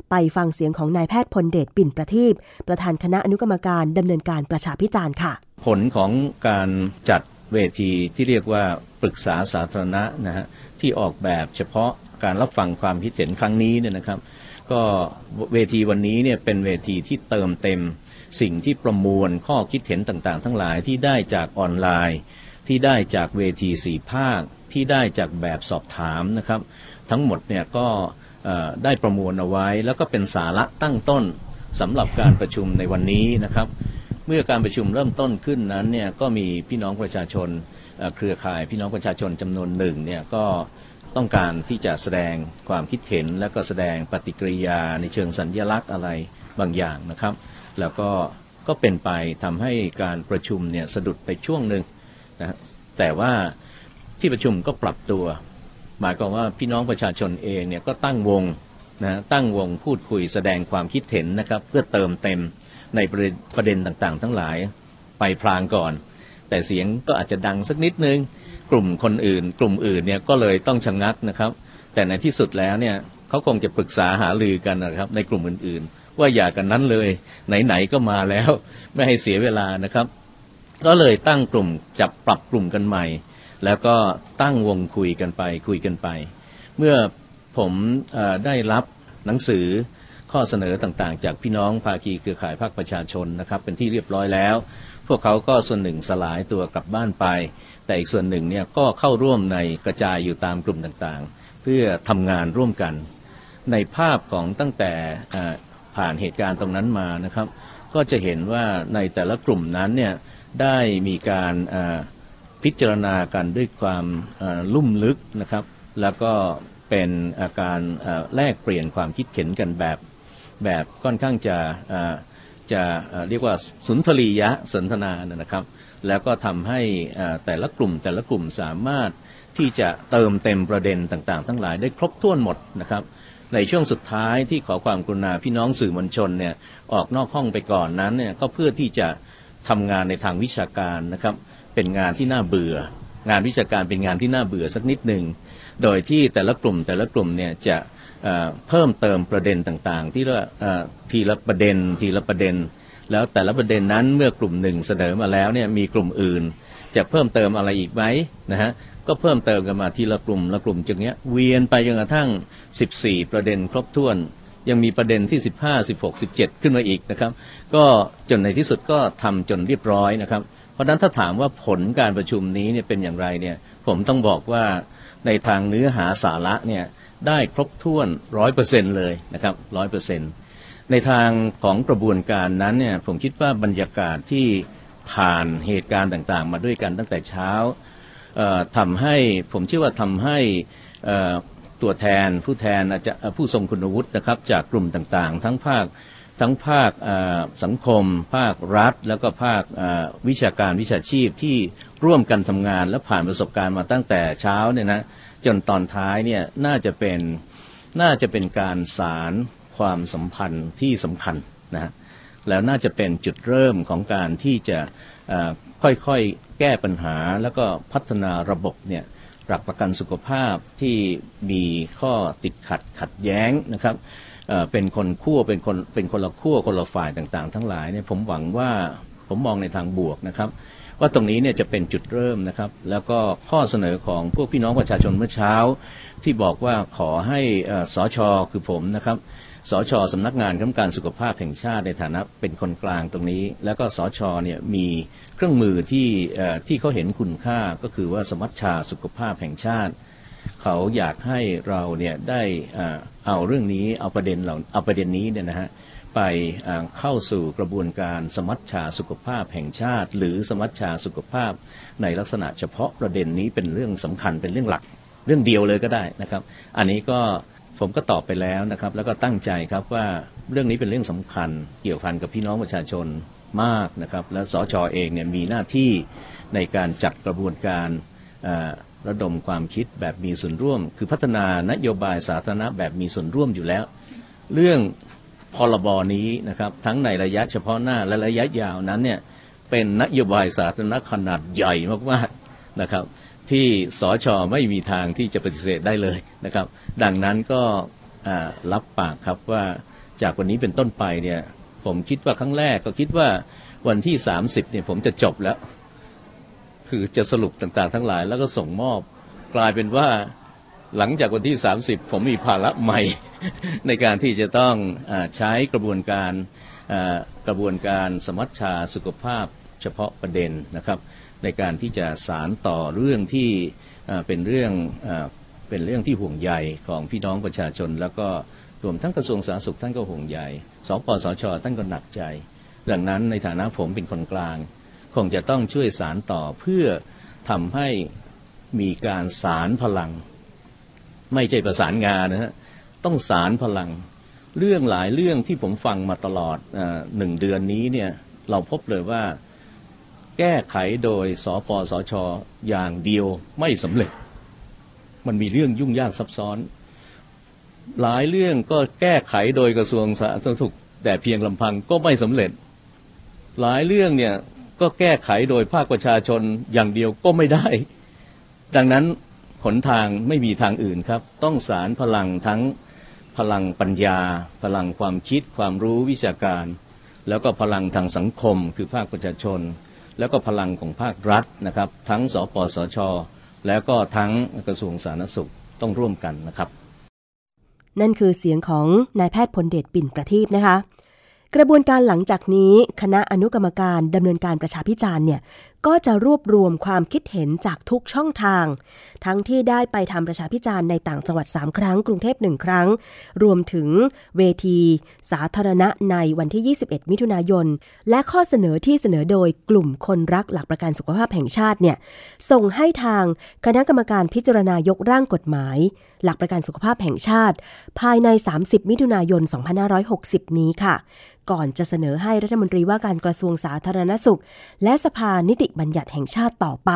ไปฟังเสียงของนายแพทย์พลเดชปิ่นประทีปประธานคณะอนุกรรมการดำเนินการประชาพิจารณ์ค่ะ ผลของการจัดเวทีที่เรียกว่าปรึกษาสาธารณะนะฮะที่ออกแบบเฉพาะการรับฟังความคิดเห็นครั้งนี้เนี่ยนะครับ ก็เวทีวันนี้เนี่ยเป็นเวทีที่เติมเต็มสิ่งที่ประมวลข้อคิดเห็นต่างๆ ทั้งหลายที่ได้จากออนไลน์ ที่ได้จากเวทีสี่ภาค ที่ได้จากแบบสอบถามนะครับ ทั้งหมดเนี่ยก็ได้ประมวลเอาไว้ แล้วก็เป็นสาระตั้งต้นสำหรับการประชุมในวันนี้นะครับ เมื่อการประชุมเริ่มต้นขึ้นนั้นเนี่ยก็มีพี่น้องประชาชนเอ่อเครือข่ายพี่น้องประชาชนจำนวนหนึ่งเนี่ยก็ ต้องการที่จะแสดงความคิดเห็น และก็แสดงปฏิกิริยาในเชิงสัญญลักษณ์อะไรบางอย่างนะครับ แล้วก็ก็เป็นไปทำให้การประชุมเนี่ยสะดุดไปช่วงหนึ่งนะแต่ว่าที่ประชุมก็ปรับตัว หมายความว่าพี่น้องประชาชนเองเนี่ยก็ตั้งวงนะตั้งวงพูดคุยแสดงความคิดเห็นนะครับ เพื่อเติมเต็มในประเด็นประเด็นต่างๆ ทั้งหลายไปพลางก่อน แต่เสียงก็อาจจะดังสักนิดนึง กลุ่มคนอื่น กลุ่มอื่นเนี่ยก็เลยต้องชะงงักนะครับ แต่ในที่สุดแล้วเนี่ยเขาคงจะปรึกษาหารือกันนะครับ ในกลุ่มอื่นๆ ว่าอย่ากันนั้นเลย ไหนๆก็มาแล้ว ไม่ให้เสียเวลานะครับ ก็เลยตั้งกลุ่มจับปรับกลุ่มกันใหม่ แล้วก็ตั้งวงคุยกันไป คุยกันไป เมื่อผมอได้รับหนังสือข้อเสนอต่างๆ จากพี่น้องภาคีเครือข่ายภาคประชาชนนะครับ เป็นที่เรียบร้อยแล้ว พวกเขาก็ส่วนหนึ่งสลายตัวกลับบ้านไป แต่อีกส่วนหนึ่งเนี่ยก็เข้าร่วมในกระจายอยู่ตามกลุ่มต่างๆ เพื่อทำงานร่วมกัน ในภาพของตั้งแต่ผ่านเหตุการณ์ตรงนั้นมานะครับ ก็จะเห็นว่าในแต่ละกลุ่มนั้นเนี่ยได้มีการพิจารณากันด้วยความลุ่มลึกนะครับ แล้วก็เป็นอาการแลกเปลี่ยนความคิดเห็นกันแบบแบบค่อนข้างจะจะเรียกว่าสุนทรียะสนทนานะครับ แล้วก็ทำให้แต่ละกลุ่มแต่ละกลุ่มสามารถที่จะเติมเต็มประเด็นต่างๆ ทั้งหลายได้ครบถ้วนหมดนะครับ ในช่วงสุดท้ายที่ขอความกรุณาพี่น้องสื่อมวลชนเนี่ยออกนอกห้องไปก่อนนั้นเนี่ยก็เพื่อที่จะทำงานในทางวิชาการนะครับ เป็นงานที่น่าเบื่อ งานวิชาการเป็นงานที่น่าเบื่อสักนิดหนึ่งโดยที่แต่ละกลุ่มแต่ละกลุ่มเนี่ยจะเพิ่มเติมประเด็นต่างๆ ที่ว่าทีละประเด็นทีละประเด็น แล้วแต่ละประเด็นนั้นเมื่อกลุ่มหนึ่งเสนอมาแล้วเนี่ยมีกลุ่มอื่น จะเพิ่มเติมอะไรอีกไหมนะฮะก็เพิ่มเติมกันมาทีละกลุ่มละกลุ่มจึงเนี้ยเวียนไปจนกระทั่ง 14 ประเด็นครบถ้วน ยังมีประเด็นที่ 15 16 17 ขึ้นมาอีกนะครับ ก็จนในที่สุดก็ทำจนเรียบร้อยนะครับ เพราะฉะนั้นถ้าถามว่าผลการประชุมนี้เนี่ยเป็นอย่างไรเนี่ยผมต้องบอกว่าในทางเนื้อหาสาระเนี่ยได้ครบถ้วนร้อยเปอร์เซ็นเลยนะครับร้อยเปอร์เซ็น ในทางของกระบวนการนั้นเนี่ยผมคิดว่าบรรยากาศที่ผ่านเหตุการณ์ต่างๆ มาด้วยกันตั้งแต่เช้าทำให้ผมเชื่อว่าทำให้ตัวแทนผู้แทนอาจจะผู้ทรงคุณวุฒินะครับจากกลุ่มต่างๆ ทั้งภาคทั้งภาคสังคม ภาครัฐ แล้วก็ภาควิชาการวิชาชีพที่ร่วมกันทำงานและผ่านประสบการณ์มาตั้งแต่เช้าเนี่ยนะจนตอนท้ายเนี่ยน่าจะเป็นน่าจะเป็นการสาร ความสัมพันธ์ที่สำคัญนะฮะแล้วน่าจะเป็นจุดเริ่มของการที่จะค่อยๆแก้ปัญหาแล้วก็พัฒนาระบบเนี่ยหลักประกันสุขภาพที่มีข้อติดขัดขัดแย้งนะครับเป็นคนขั้วเป็นคนเป็นคนละขั้วคนละฝ่ายต่างๆ ทั้งหลายเนี่ยผมหวังว่าผมมองในทางบวกนะครับว่าตรงนี้เนี่ยจะเป็นจุดเริ่มนะครับ แล้วก็ข้อเสนอของพวกพี่น้องประชาชนเมื่อเช้า ที่บอกว่าขอให้สอชอคือผมนะครับ สชสำนักงานคณะกรรมการสุขภาพแห่งชาติในฐานะเป็นคนกลางตรงนี้ แล้วก็สชเนี่ยมีเครื่องมือที่ที่เขาเห็นคุณค่าก็คือว่าสมัชชาสุขภาพแห่งชาติ เขาอยากให้เราเนี่ยได้เอาเรื่องนี้เอาประเด็นเราเอาประเด็นนี้เนี่ยนะฮะไปเข้าสู่กระบวนการสมัชชาสุขภาพแห่งชาติ หรือสมัชชาสุขภาพ ในลักษณะเฉพาะประเด็นนี้เป็นเรื่องสำคัญเป็นเรื่องหลัก เรื่องเดียวเลยก็ได้นะครับ อันนี้ก็ ผมก็ตอบไปแล้วนะครับ แล้วก็ตั้งใจครับว่าเรื่องนี้เป็นเรื่องสำคัญ เกี่ยวพันกับพี่น้องประชาชนมากนะครับ และสชอเองเนี่ยมีหน้าที่ในการจัดกระบวนการระดมความคิดแบบมีส่วนร่วม คือพัฒนานโยบายสาธารณะแบบมีส่วนร่วมอยู่แล้ว เรื่องพรบนี้นะครับทั้งในระยะเฉพาะหน้าและระยะยาวนั้นเนี่ยเป็นนโยบายสาธารณะขนาดใหญ่มากๆนะครับ ที่สอชอไม่มีทางที่จะปฏิเสธได้เลยนะครับ ดังนั้นก็รับปากครับว่าจากวันนี้เป็นต้นไปเนี่ยผมคิดว่าครั้งแรกก็คิดว่าวันที่ 30เนี่ยผมจะจบแล้ว คือจะสรุปต่างๆ ทั้งหลายแล้วก็ส่งมอบ กลายเป็นว่าหลังจากวันที่ 30 ผมมีภาระใหม่ ในการที่จะต้องอใช้กระบวนการกระบวนการสมัชชาสุขภาพเฉพาะประเด็นนะครับ ในการที่จะสารต่อเรื่องที่เป็นเรื่องอเป็นเรื่องที่ห่วงใยของพี่น้องประชาชน แล้วก็รวมทั้งกระทรวงสาธารณสุขท่านก็ห่วงใยสปสชท่านก็หนักใจ ดังนั้นในฐานะผมเป็นคนกลาง คงจะต้องช่วยสารต่อเพื่อทำให้มีการสารพลัง ไม่ใช่ประสานงานนะฮะต้องสารพลัง เรื่องหลายเรื่องที่ผมฟังมาตลอดอหนึ่งเดือนนี้เนี่ยเราพบเลยว่า แก้ไขโดยสปสชอย่างเดียวไม่สำเร็จ มันมีเรื่องยุ่งยากซับซ้อน หลายเรื่องก็แก้ไขโดยกระทรวงสาธารณสุข แต่เพียงลำพังก็ไม่สำเร็จ หลายเรื่องเนี่ยก็แก้ไขโดยภาคประชาชนอย่างเดียวก็ไม่ได้ ดังนั้นหนทางไม่มีทางอื่นครับ ต้องสารพลังทั้งพลังปัญญา พลังความคิด ความรู้วิชาการ แล้วก็พลังทางสังคมคือภาคประชาชน แล้วก็พลังของภาครัฐนะครับ ทั้งสปสช แล้วก็ทั้งกระทรวงสาธารณสุขต้องร่วมกันนะครับ นั่นคือเสียงของนายแพทย์พลเดชปิ่นประทีปนะคะ กระบวนการหลังจากนี้คณะอนุกรรมการดำเนินการประชาพิจารณ์เนี่ย ก็จะรวบรวมความคิดเห็นจากทุกช่องทาง ทั้งที่ได้ไปทำประชาพิจารณ์ในต่างจังหวัด 3 ครั้ง กรุงเทพ1ครั้ง รวมถึงเวที สาธารณะในวันที่ 21 มิถุนายน และข้อเสนอที่เสนอโดยกลุ่มคนรักหลักประกันสุขภาพแห่งชาติเนี่ยส่งให้ทางคณะกรรมการพิจารณายกร่างกฎหมาย หลักประกันสุขภาพแห่งชาติ ภายใน 30 มิถุนายน 2560 นี้ค่ะ ก่อนจะเสนอให้รัฐมนตรีว่าการกระทรวงสาธารณสุข และสภานิติบัญญัติแห่งชาติต่อไป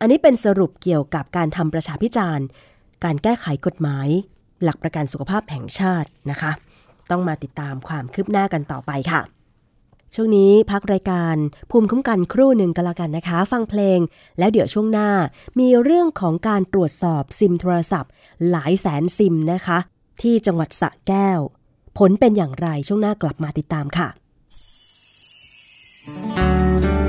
อันนี้เป็นสรุปเกี่ยวกับการทำประชาพิจารณ์ การแก้ไขกฎหมาย หลักประกันสุขภาพแห่งชาตินะคะ ต้องมาติดตามความคืบหน้ากันต่อไปค่ะ ช่วงนี้พักรายการภูมิคุ้มกันครู่หนึ่งกันละกันนะคะ ฟังเพลง แล้วเดี๋ยวช่วงหน้ามีเรื่องของการตรวจสอบซิมโทรศัพท์ หลายแสนซิมนะคะ ที่จังหวัดสระแก้ว ผลเป็นอย่างไรช่วงหน้ากลับมาติดตามค่ะเมื่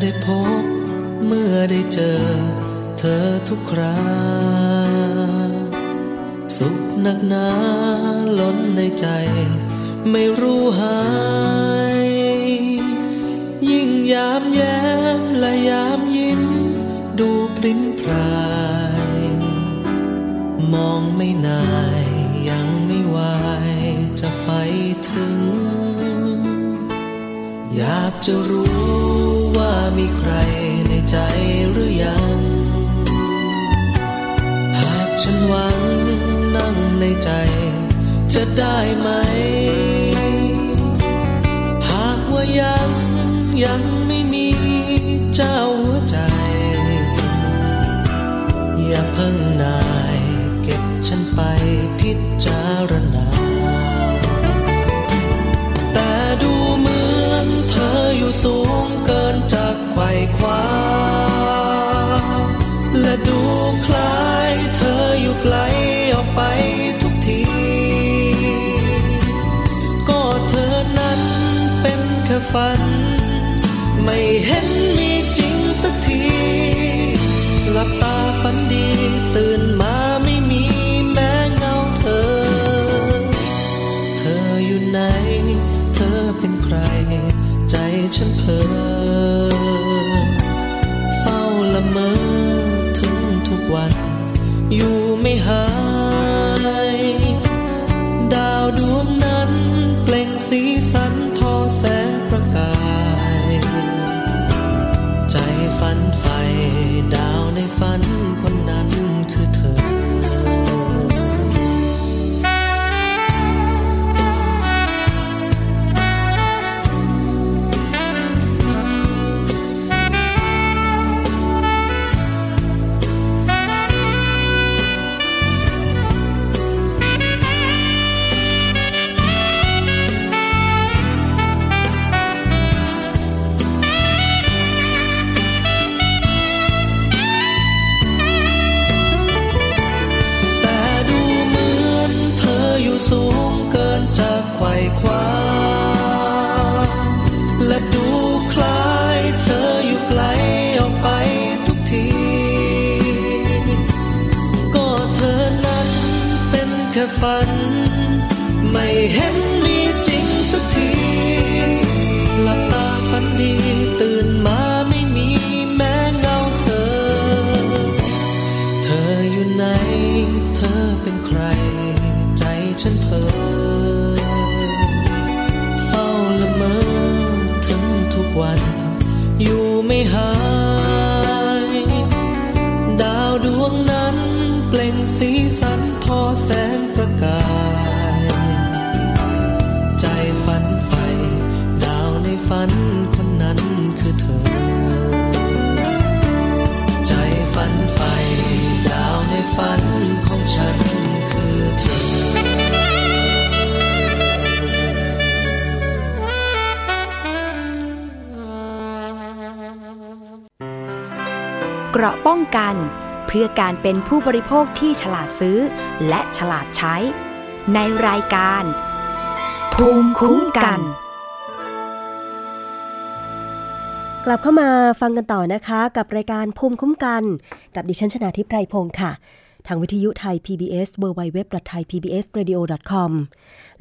ได้พบ เมื่อได้เจอ เธอทุกครา สุขหนักหนาล้นในใจ ไม่รู้หาย ยิ่งยามแย้มและยามยิ้ม ดูพริ้มพราย มองไม่นายยังไม่วายจะไฟถึง อยากจะรู้ มีใครในใจหรือยัง หากฉันหวังนั่งในใจ จะได้ไหม หากว่ายังยังไม่มีเจ้าหัวใจ อย่าเพิ่งนาย เก็บฉันไปพิจารณา ว้าและดูคล้ายเธออยู่ไกล เกราะป้องกัน เพื่อการเป็นผู้บริโภคที่ฉลาดซื้อ และฉลาดใช้ ในรายการ ภูมิคุ้มกัน กลับเข้ามาฟังกันต่อนะคะ กับรายการภูมิคุ้มกัน กับดิฉันชนาทิพไพรพงศ์ค่ะางวิทยุไทย PBS www.thaipbsradio.com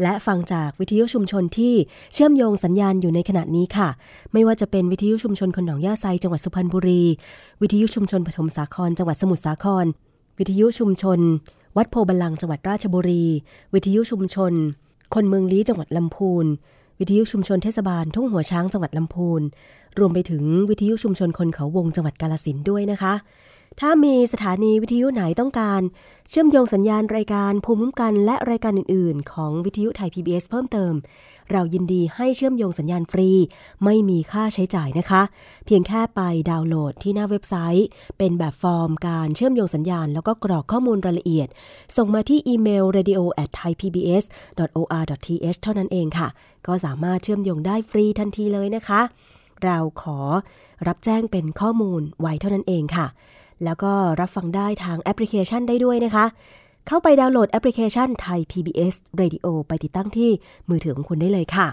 และฟังจากวิทยุชุมชนที่เชื่อมโยงสัญญาณอยู่ในขณะนี้ค่ะ ไม่ว่าจะเป็นวิทยุชุมชนคนหนองย่าไซจังหวัดสุพรรณบุรี วิทยุชุมชนปฐมสาครจังหวัดสมุทรสาคร วิทยุชุมชน วัดโพบาลังจังหวัดราชบุรี วิทยุชุมชน คนเมืองลี้จังหวัดลำพูนวิทยุชุมชนเทศบาลทุ่งหัวช้างจังหวัดลำพูน รวมไปถึงวิทยุชุมชนคนเขาวงจังหวัดกาลสินด้วยนะคะ ถ้ามีสถานีวิทยุไหนต้องการ เชื่อมโยงสัญญาณรายการภูมิคุ้มกันและรายการอื่น ๆ ของวิทยุไทย PBS เพิ่มเติม เรายินดีให้เชื่อมโยงสัญญาณฟรี ไม่มีค่าใช้จ่ายนะคะ เพียงแค่ไปดาวน์โหลดที่หน้าเว็บไซต์ เป็นแบบฟอร์มการเชื่อมโยงสัญญาณ แล้วก็กรอกข้อมูลรายละเอียด ส่งมาที่อีเมล radio at thaipbs.or.th เท่านั้นเองค่ะ ก็สามารถเชื่อมโยงได้ฟรีทันทีเลยนะคะ เราขอรับแจ้งเป็นข้อมูลไว้เท่านั้นเองค่ะ แล้วก็รับฟังได้ทางแอปพลิเคชันได้ด้วยนะคะ เข้าไปดาวน์โหลดแอปพลิเคชันไทย PBS Radio ไปติดตั้งที่มือถือของคุณได้เลยค่ะ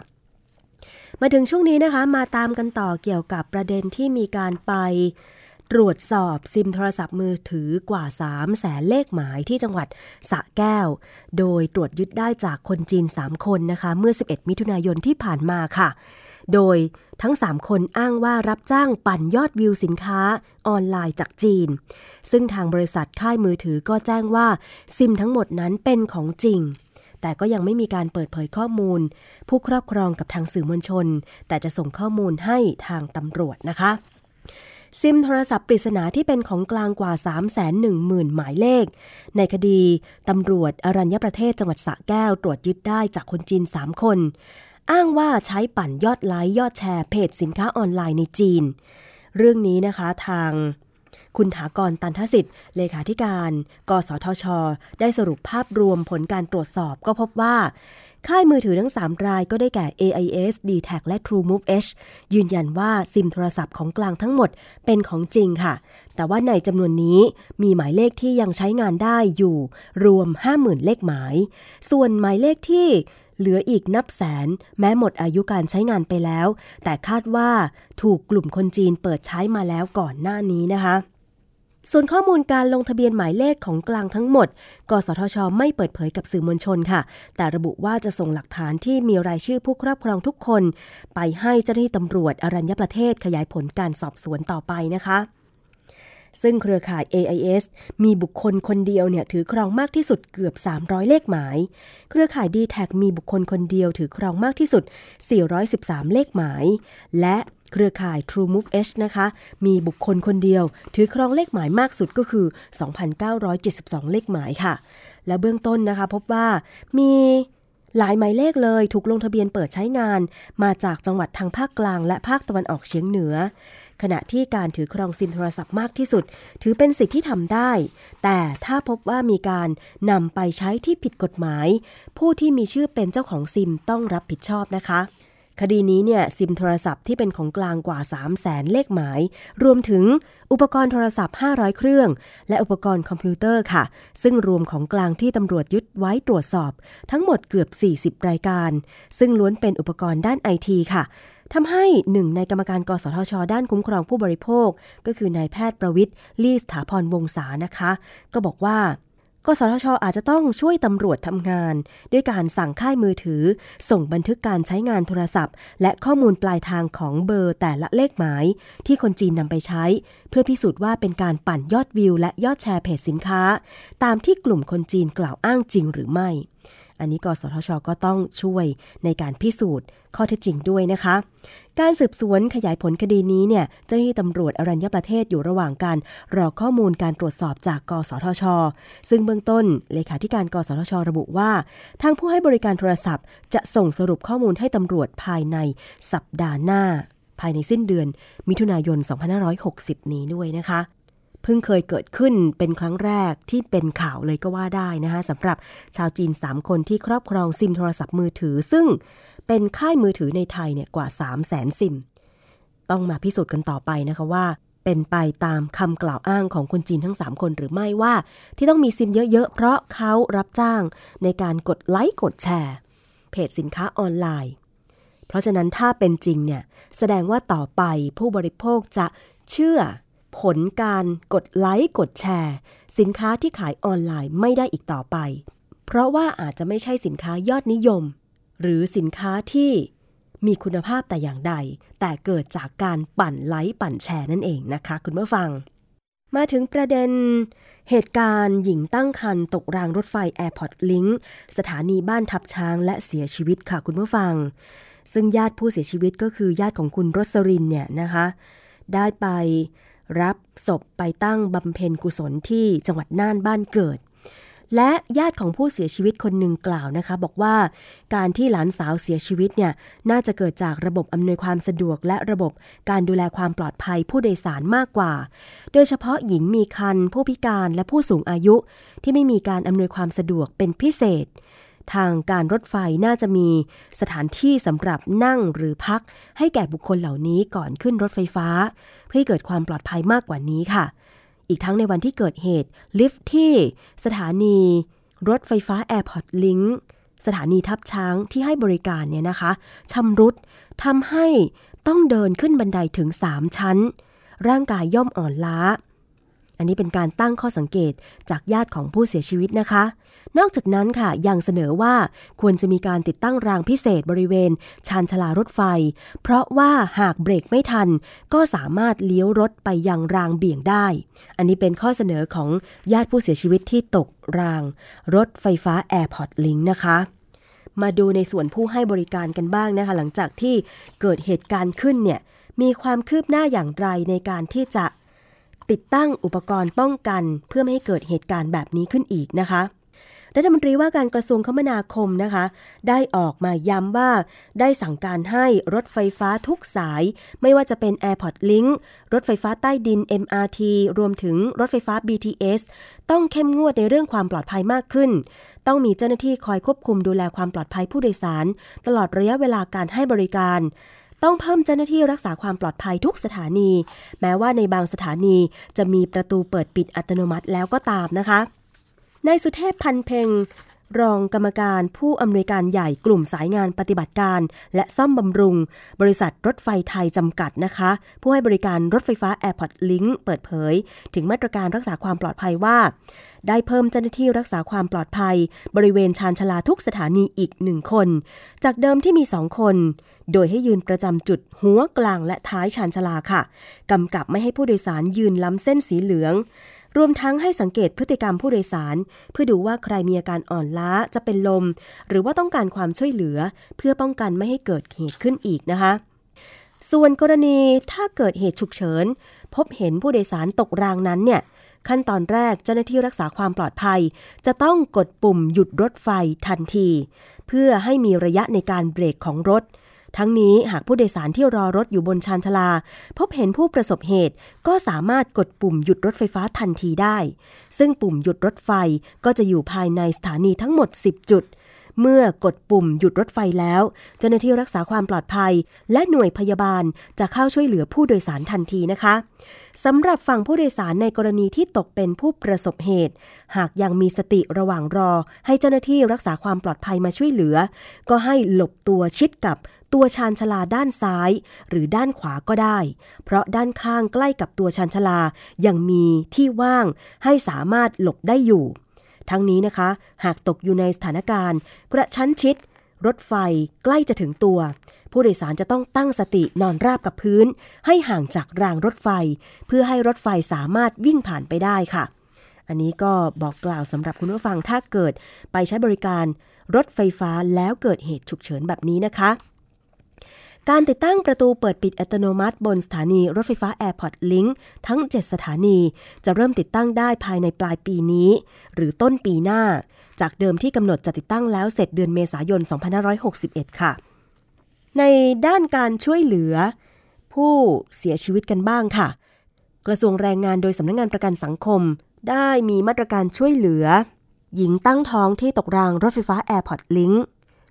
มาถึงช่วงนี้นะคะ มาตามกันต่อเกี่ยวกับประเด็นที่มีการไปตรวจสอบซิมโทรศัพท์มือถือกว่า3แสนเลขหมายที่จังหวัดสระแก้ว โดยตรวจยึดได้จากคนจีน 3 คนนะคะ เมื่อ 11 มิถุนายนที่ผ่านมาค่ะ โดยทั้ง 3 คนอ้างว่ารับจ้างปั่นยอดวิวสินค้าออนไลน์จากจีน ซึ่งทางบริษัทค่ายมือถือก็แจ้งว่าซิมทั้งหมดนั้นเป็นของจริง แต่ก็ยังไม่มีการเปิดเผยข้อมูล ผู้ครอบครองกับทางสื่อมวลชน แต่จะส่งข้อมูลให้ทางตำรวจนะคะซิมโทรศัพท์ปริศนาที่เป็นของกลางกว่า 3 1 0 0 0 0 หมายเลข ในคดี ตำรวจอรัญญประเทศจังหวัดสระแก้ว ตรวจยึดได้จากคนจีน 3 คน อ้างว่าใช้ปั่นยอดไลค์ยอดแชร์เพจสินค้าออนไลน์ในจีน เรื่องนี้นะคะทางคุณถากรตันทสิทธิ์ เลขาธิการ กสทช ได้สรุปภาพรวมผลการตรวจสอบก็พบว่า ค่ายมือถือทั้ง 3 รายก็ได้แก่ AIS d t a c และ TrueMove H ยืนยันว่าซิมโทรศัพท์ของกลางทั้งหมดเป็นของจริงค่ะ แต่ว่าในจำนวนนี้มีหมายเลขที่ยังใช้งานได้อยู่ รวม 50,000 เลขหมาย ส่วนหมายเลขที่ เหลืออีกนับแสน แม้หมดอายุการใช้งานไปแล้ว แต่คาดว่าถูกกลุ่มคนจีนเปิดใช้มาแล้วก่อนหน้านี้นะคะ ส่วนข้อมูลการลงทะเบียนหมายเลขของกลางทั้งหมด กสทช ไม่เปิดเผยกับสื่อมวลชนค่ะ แต่ระบุว่าจะส่งหลักฐานที่มีรายชื่อผู้ครอบครองทุกคน ไปให้เจ้าหน้าที่ตำรวจอรัญญประเทศขยายผลการสอบสวนต่อไปนะคะ ซึ่งเครือข่าย AIS มีบุคคลคนเดียวเนี่ยถือครองมากที่สุดเกือบ 300 เลขหมาย เครือข่าย d t แทมีบุคคลคนเดียวถือครองมากที่สุด 413 เลขหมาย และเครือข่าย True Move H นะคะ มีบุคคลคนเดียว ถือครองเลขหมายมากสุดก็คือ 2,972 เลขหมายค่ะ และเบื้องต้นนะคะ พบว่ามีหลายหมายเลขเลยถูกลงทะเบียนเปิดใช้งาน มาจากจังหวัดทางภาคกลางและภาคตะวันออกเฉียงเหนือ ขณะที่การถือครองซิมโทรศัพท์มากที่สุด ถือเป็นสิทธิที่ทำได้ แต่ถ้าพบว่ามีการนำไปใช้ที่ผิดกฎหมาย ผู้ที่มีชื่อเป็นเจ้าของซิมต้องรับผิดชอบนะคะ คดีนี้เนี่ยซิมโทรศัพท์ที่เป็นของกลางกว่า 3 0 0แสนเลขหมาย รวมถึงอุปกรณ์โทรศัพท์ 500 เครื่อง และอุปกรณ์คอมพิวเตอร์ค่ะ ซึ่งรวมของกลางที่ตำรวจยึดไว้ตรวจสอบ ทั้งหมดเกือบ 40 รายการ ซึ่งล้วนเป็นอุปกรณ์ด้านไอทีค่ะ ทำให้หนึ่งในกรรมการกสทช ด้านคุ้มครองผู้บริโภค ก็คือนายแพทย์ประวิทย์ลีสถาพรวงศานะคะ ก็บอกว่ากสทช อาจจะต้องช่วยตำรวจทำงาน ด้วยการสั่งค่ายมือถือ ส่งบันทึกการใช้งานโทรศัพท์ และข้อมูลปลายทางของเบอร์แต่ละเลขหมาย ที่คนจีนนำไปใช้ เพื่อพิสูจน์ว่าเป็นการปั่นยอดวิว และยอดแชร์เพจสินค้า ตามที่กลุ่มคนจีนกล่าวอ้างจริงหรือไม่ อันนี้กสทช ก็ต้องช่วยในการพิสูจน์ ข้อเท็จจริงด้วยนะคะ การสืบสวนขยายผลคดีนี้เนี่ยเจ้าหน้าที่ตำรวจอรัญญประเทศอยู่ระหว่างการรอข้อมูลการตรวจสอบจากกสทช ซึ่งเบื้องต้นเลขาธิการกสทช ระบุว่า ทางผู้ให้บริการโทรศัพท์ จะส่งสรุปข้อมูลให้ตำรวจภายในสัปดาห์หน้า ภายในสิ้นเดือนมิถุนายน 2560 นี้ด้วยนะคะ เพิ่งเคยเกิดขึ้นเป็นครั้งแรกที่เป็นข่าวเลยก็ว่าได้นะคะสำหรับชาวจีน 3 คนที่ครอบครองซิมโทรศัพท์มือถือ ซึ่งเป็นค่ายมือถือในไทยเนี่ยกว่า 3 0 0แสนซิม ต้องมาพิสูจน์กันต่อไปนะคะว่า เป็นไปตามคำกล่าวอ้างของคนจีนทั้ง 3 คนหรือไม่ว่า ที่ต้องมีซิมเยอะๆ เพราะเขารับจ้างในการกดไลค์กดแชร์ เพจสินค้าออนไลน์ เพราะฉะนั้นถ้าเป็นจริงเนี่ยแสดงว่าต่อไปผู้บริโภคจะเชื่อ ผลการกดไลค์กดแชร์ สินค้าที่ขายออนไลน์ไม่ได้อีกต่อไป เพราะว่าอาจจะไม่ใช่สินค้ายอดนิยม หรือสินค้าที่มีคุณภาพแต่อย่างใด แต่เกิดจากการปั่นไลค์ปั่นแชร์นั่นเองนะคะ คุณผู้ฟัง มาถึงประเด็น เหตุการณ์หญิงตั้งครรภ์ตกรางรถไฟ Airport Link สถานีบ้านทับช้างและเสียชีวิตค่ะคุณผู้ฟัง ซึ่งญาติผู้เสียชีวิตก็คือญาติของคุณรสรินเนี่ยนะคะ ได้ไป รับศพไปตั้งบำเพ็ญกุศลที่จังหวัดน่านบ้านเกิด และญาติของผู้เสียชีวิตคนหนึ่งกล่าวนะคะ บอกว่าการที่หลานสาวเสียชีวิตเนี่ยน่าจะเกิดจากระบบอำนวยความสะดวก และระบบการดูแลความปลอดภัยผู้โดยสารมากกว่า โดยเฉพาะหญิงมีครรภ์ผู้พิการและผู้สูงอายุ ที่ไม่มีการอำนวยความสะดวกเป็นพิเศษ ทางการรถไฟน่าจะมีสถานที่สำหรับนั่งหรือพัก ให้แก่บุคคลเหล่านี้ก่อนขึ้นรถไฟฟ้า เพื่อให้เกิดความปลอดภัยมากกว่านี้ค่ะ อีกทั้งในวันที่เกิดเหตุ ลิฟท์ที่สถานีรถไฟฟ้า Airport Link สถานีทับช้างที่ให้บริการเนี่ยนะคะชำรุดทำให้ต้องเดินขึ้นบันไดถึง 3 ชั้น ร่างกายย่อมอ่อนล้า อันนี้เป็นการตั้งข้อสังเกตจากญาติของผู้เสียชีวิตนะคะ นอกจากนั้นค่ะยังเสนอว่าควรจะมีการติดตั้งรางพิเศษบริเวณ ชานชลารถไฟ เพราะว่าหากเบรกไม่ทัน ก็สามารถเลี้ยวรถไปยังรางเบี่ยงได้ อันนี้เป็นข้อเสนอของญาติผู้เสียชีวิตที่ตกราง รถไฟฟ้า Airport Link นะคะมาดูในส่วนผู้ให้บริการกันบ้างนะคะ หลังจากที่เกิดเหตุการณ์ขึ้นเนี่ยมีความคืบหน้าอย่างไรในการที่จะ ติดตั้งอุปกรณ์ป้องกัน เพื่อไม่ให้เกิดเหตุการณ์แบบนี้ขึ้นอีกนะคะรัฐมนตรีว่าการกระทรวงคมนาคมนะคะ ได้ออกมาย้ำว่า ได้สั่งการให้รถไฟฟ้าทุกสาย ไม่ว่าจะเป็น Airport Link รถไฟฟ้าใต้ดิน MRT รวมถึงรถไฟฟ้า BTS ต้องเข้มงวดในเรื่องความปลอดภัยมากขึ้น ต้องมีเจ้าหน้าที่คอยควบคุมดูแลความปลอดภัยผู้โดยสาร ตลอดระยะเวลาการให้บริการ ต้องเพิ่มเจ้าหน้าที่รักษาความปลอดภัยทุกสถานี แม้ว่าในบางสถานีจะมีประตูเปิดปิดอัตโนมัติแล้วก็ตามนะคะนายสุเทพพันเพ็งรองกรรมการผู้อำนวยการใหญ่กลุ่มสายงานปฏิบัติการ และซ่อมบำรุง บริษัทรถไฟไทยจำกัดนะคะ ผู้ให้บริการรถไฟฟ้า Airport Link เปิดเผย ถึงมาตรการรักษาความปลอดภัยว่า ได้เพิ่มเจ้าหน้าที่รักษาความปลอดภัย บริเวณชานชาลาทุกสถานีอีกหนึ่งคน จากเดิมที่มีสองคน โดยให้ยืนประจำจุดหัวกลางและท้ายชานชาลาค่ะกำกับไม่ให้ผู้โดยสารยืนล้ำเส้นสีเหลืองรวมทั้งให้สังเกตพฤติกรรมผู้โดยสาร เพื่อดูว่าใครมีอาการอ่อนล้าจะเป็นลม หรือว่าต้องการความช่วยเหลือ เพื่อป้องกันไม่ให้เกิดเหตุขึ้นอีกนะคะ ส่วนกรณีถ้าเกิดเหตุฉุกเฉิน พบเห็นผู้โดยสารตกรางนั้นเนี่ย ขั้นตอนแรกเจ้าหน้าที่รักษาความปลอดภัย จะต้องกดปุ่มหยุดรถไฟทันที เพื่อให้มีระยะในการเบรกของรถ ทั้งนี้หากผู้โดยสารที่รอรถอยู่บนชานชาลา พบเห็นผู้ประสบเหตุ ก็สามารถกดปุ่มหยุดรถไฟฟ้าทันทีได้ ซึ่งปุ่มหยุดรถไฟก็จะอยู่ภายในสถานีทั้งหมด 10 จุด เมื่อกดปุ่มหยุดรถไฟแล้ว เจ้าหน้าที่รักษาความปลอดภัย และหน่วยพยาบาลจะเข้าช่วยเหลือผู้โดยสารทันทีนะคะสำหรับฝั่งผู้โดยสารในกรณีที่ตกเป็นผู้ประสบเหตุ หากยังมีสติระหว่างรอ ให้เจ้าหน้าที่รักษาความปลอดภัยมาช่วยเหลือ ก็ให้หลบตัวชิดกับตัวชานชาลาด้านซ้าย หรือด้านขวาก็ได้ เพราะด้านข้างใกล้กับตัวชานชาลายังมีที่ว่างให้สามารถหลบได้อยู่ ทั้งนี้นะคะ หากตกอยู่ในสถานการณ์ กระชั้นชิด รถไฟใกล้จะถึงตัว ผู้โดยสารจะต้องตั้งสตินอนราบกับพื้น ให้ห่างจากรางรถไฟ เพื่อให้รถไฟสามารถวิ่งผ่านไปได้ค่ะ อันนี้ก็บอกกล่าวสำหรับคุณผู้ฟังถ้าเกิดไปใช้บริการรถไฟฟ้าแล้วเกิดเหตุฉุกเฉินแบบนี้นะคะ การติดตั้งประตูเปิดปิดอัตโนมัติ บนสถานีรถไฟฟ้า Airport Link ทั้ง 7 สถานี จะเริ่มติดตั้งได้ภายในปลายปีนี้ หรือต้นปีหน้า จากเดิมที่กำหนดจะติดตั้งแล้วเสร็จเดือนเมษายน 2561 ค่ะ ในด้านการช่วยเหลือ ผู้เสียชีวิตกันบ้างค่ะ กระทรวงแรงงานโดยสำนักงงานประกันสังคม ได้มีมาตรการช่วยเหลือ หญิงตั้งท้องที่ตกรางรถไฟฟ้า Airport Link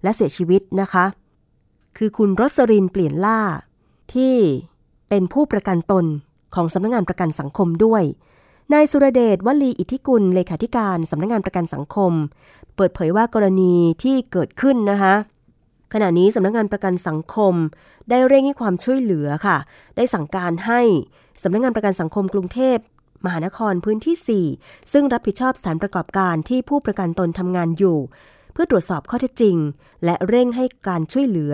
และเสียชีวิตนะคะ คือคุณรสรินเปลี่ยนล่า ที่เป็นผู้ประกันตนของสำนักงงานประกันสังคมด้วย นายสุรเดชวลีอิทธิกุลเลขาธิการสำนักงงานประกันสังคม เปิดเผยว่ากรณีที่เกิดขึ้นนะคะขณะนี้สำนักงงานประกันสังคม ได้เร่งให้ความช่วยเหลือค่ะ ได้สั่งการให้สำนักงงานประกันสังคมกรุงเทพมหานครพื้นที่ 4 ซึ่งรับผิดชอบสถานประกอบการที่ผู้ประกันตนทำงานอยู่ เพื่อตรวจสอบข้อเท็จจริง และเร่งให้การช่วยเหลือ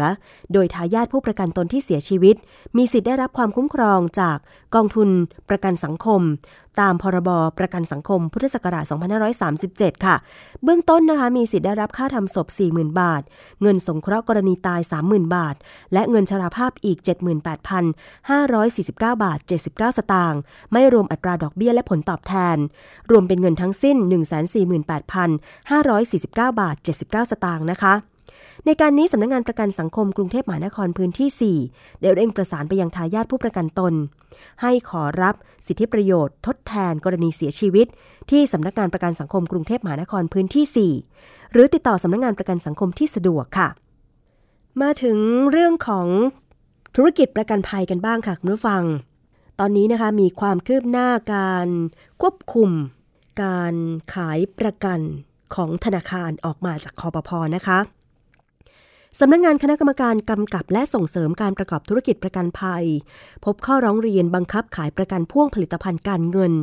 โดยทายาทผู้ประกันตนที่เสียชีวิต มีสิทธิ์ได้รับความคุ้มครองจากกองทุนประกันสังคมตามพรบประกันสังคมพุทธศักราช 2537 ค่ะ เบื้องต้นนะคะมีสิทธิ์ได้รับค่าทำศพ 40,000 บาท เงินสงเคราะห์กรณีตาย 30,000 บาท และเงินชราภาพอีก 78,549 บาท 79 สตางค์ไม่รวมอัตราดอกเบี้ยและผลตอบแทน รวมเป็นเงินทั้งสิ้น 148,549 บาท 79 สตางค์นะคะ ในการนี้สำนักงงานประกันสังคมกรุงเทพมหานครพื้นที่ 4 ได้เร่งประสานไปยังทายาทผู้ประกันตน ให้ขอรับสิทธิประโยชน์ ทดแทนกรณีเสียชีวิต ที่สำนักงานประกันสังคมกรุงเทพมหานครพื้นที่ 4 หรือติดต่อสำนักงานประกันสังคมที่สะดวกค่ะ มาถึงเรื่องของธุรกิจประกันภัยกันบ้างค่ะคุณผู้ฟัง ตอนนี้นะคะมีความคืบหน้าการควบคุม การขายประกันของธนาคารออกมาจากคอปพนะคะ สำนักงงานคณะกรรมการกำกับและส่งเสริมการประกอบธุรกิจประกันภัย พบข้อร้องเรียนบังคับขายประกันพ่วงผลิตภัณฑ์การเงิน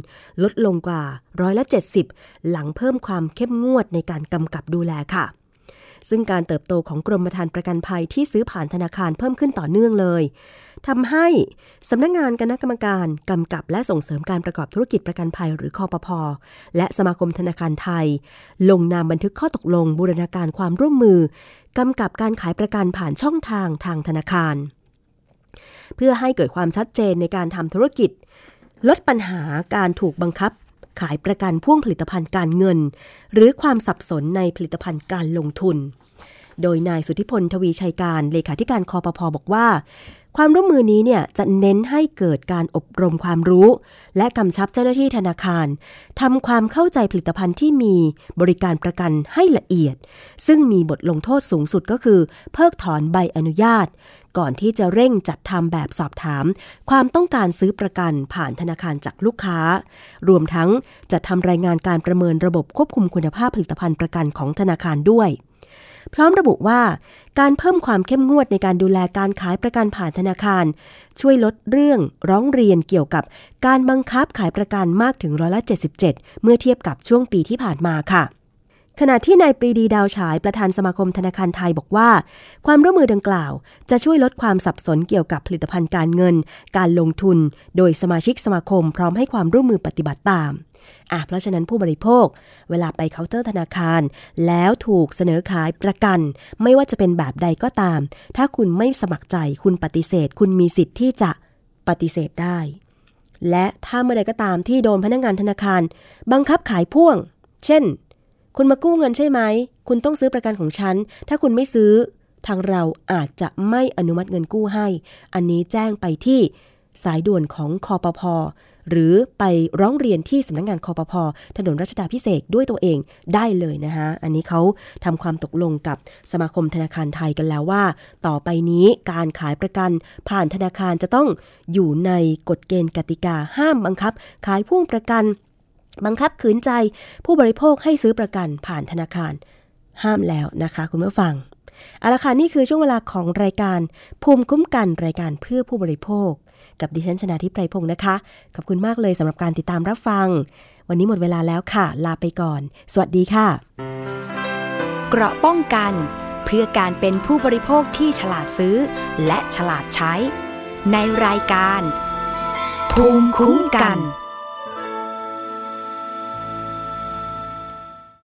ลดลงกว่าร้อยละ70 หลังเพิ่มความเข้มงวดในการกำกับดูแลค่ะ ซึ่งการเติบโตของกรมธรรม์ประกันภัยที่ซื้อผ่านธนาคารเพิ่มขึ้นต่อเนื่องเลยทำให้สำนักงงานคณะกรรมการกำกับและส่งเสริมการประกอบธุรกิจประกันภัยหรือคอปพอและสมาคมธนาคารไทย ลงนามบันทึกข้อตกลงบูรณาการความร่วมมือ กำกับการขายประกันผ่านช่องทางทางธนาคาร เพื่อให้เกิดความชัดเจนในการทำธุรกิจ ลดปัญหาการถูกบังคับ ขายประกันพ่วงผลิตภัณฑ์การเงิน หรือความสับสนในผลิตภัณฑ์การลงทุน โดยนายสุทธิพลทวีชัยการเลขาธิการคอปพอบอกว่า ความร่วมมือนี้เนี่ยจะเน้นให้เกิดการอบรมความรู้ และกำชับเจ้าหน้าที่ธนาคารทำความเข้าใจผลิตภัณฑ์ที่มีบริการประกันให้ละเอียด ซึ่งมีบทลงโทษสูงสุดก็คือ เพิกถอนใบอนุญาต ก่อนที่จะเร่งจัดทำแบบสอบถาม ความต้องการซื้อประกันผ่านธนาคารจากลูกค้า รวมทั้งจะทำรายงานการประเมินระบบควบคุมคุณภาพผลิตภัณฑ์ประกันของธนาคารด้วย พร้อมระบุว่าการเพิ่มความเข้มงวดในการดูแลการขายประกันผ่านธนาคาร ช่วยลดเรื่องร้องเรียนเกี่ยวกับการบังคับขายประกันมากถึงร้อยละ77 เมื่อเทียบกับช่วงปีที่ผ่านมาค่ะ ขณะที่นายปรีดีดาวฉายประธานสมาคมธนาคารไทยบอกว่า ความร่วมมือดังกล่าว จะช่วยลดความสับสนเกี่ยวกับผลิตภัณฑ์การเงิน การลงทุน โดยสมาชิกสมาคมพร้อมให้ความร่วมมือปฏิบัติตามอะเพราะฉะนั้นผู้บริโภค เวลาไปเคาน์เตอร์ธนาคาร แล้วถูกเสนอขายประกัน ไม่ว่าจะเป็นแบบใดก็ตาม ถ้าคุณไม่สมัครใจคุณปฏิเสธ คุณมีสิทธิ์ที่จะปฏิเสธได้ และถ้าเมื่อใดก็ตามที่โดนพนักงานธนาคาร บังคับขายพ่วง เช่น คุณมากู้เงินใช่ไหม คุณต้องซื้อประกันของฉัน ถ้าคุณไม่ซื้อ ทางเราอาจจะไม่อนุมัติเงินกู้ให้ อันนี้แจ้งไปที่สายด่วนของคอปพหรือไปร้องเรียนที่สำนักงงานคอปพถนนรัชดาพิเศษด้วยตัวเองได้เลยนะคะอันนี้เขาทำความตกลงกับสมาคมธนาคารไทยกันแล้วว่า ต่อไปนี้การขายประกันผ่านธนาคารจะต้องอยู่ในกฎเกณฑ์กติกาห้ามบังคับ ขายพ่วงประกัน บังคับขืนใจผู้บริโภคให้ซื้อประกันผ่านธนาคาร ห้ามแล้วนะคะคุณผู้ฟังเอาละค่ะนี่คือช่วงเวลาของรายการภูมิคุ้มกันรายการเพื่อผู้บริโภค กับดิฉันชนาทิพไพรพงศ์นะคะ ขอบคุณมากเลยสำหรับการติดตามรับฟัง วันนี้หมดเวลาแล้วค่ะ ลาไปก่อน สวัสดีค่ะ เกราะป้องกัน เพื่อการเป็นผู้บริโภคที่ฉลาดซื้อ และฉลาดใช้ ในรายการ ภูมิคุ้มกัน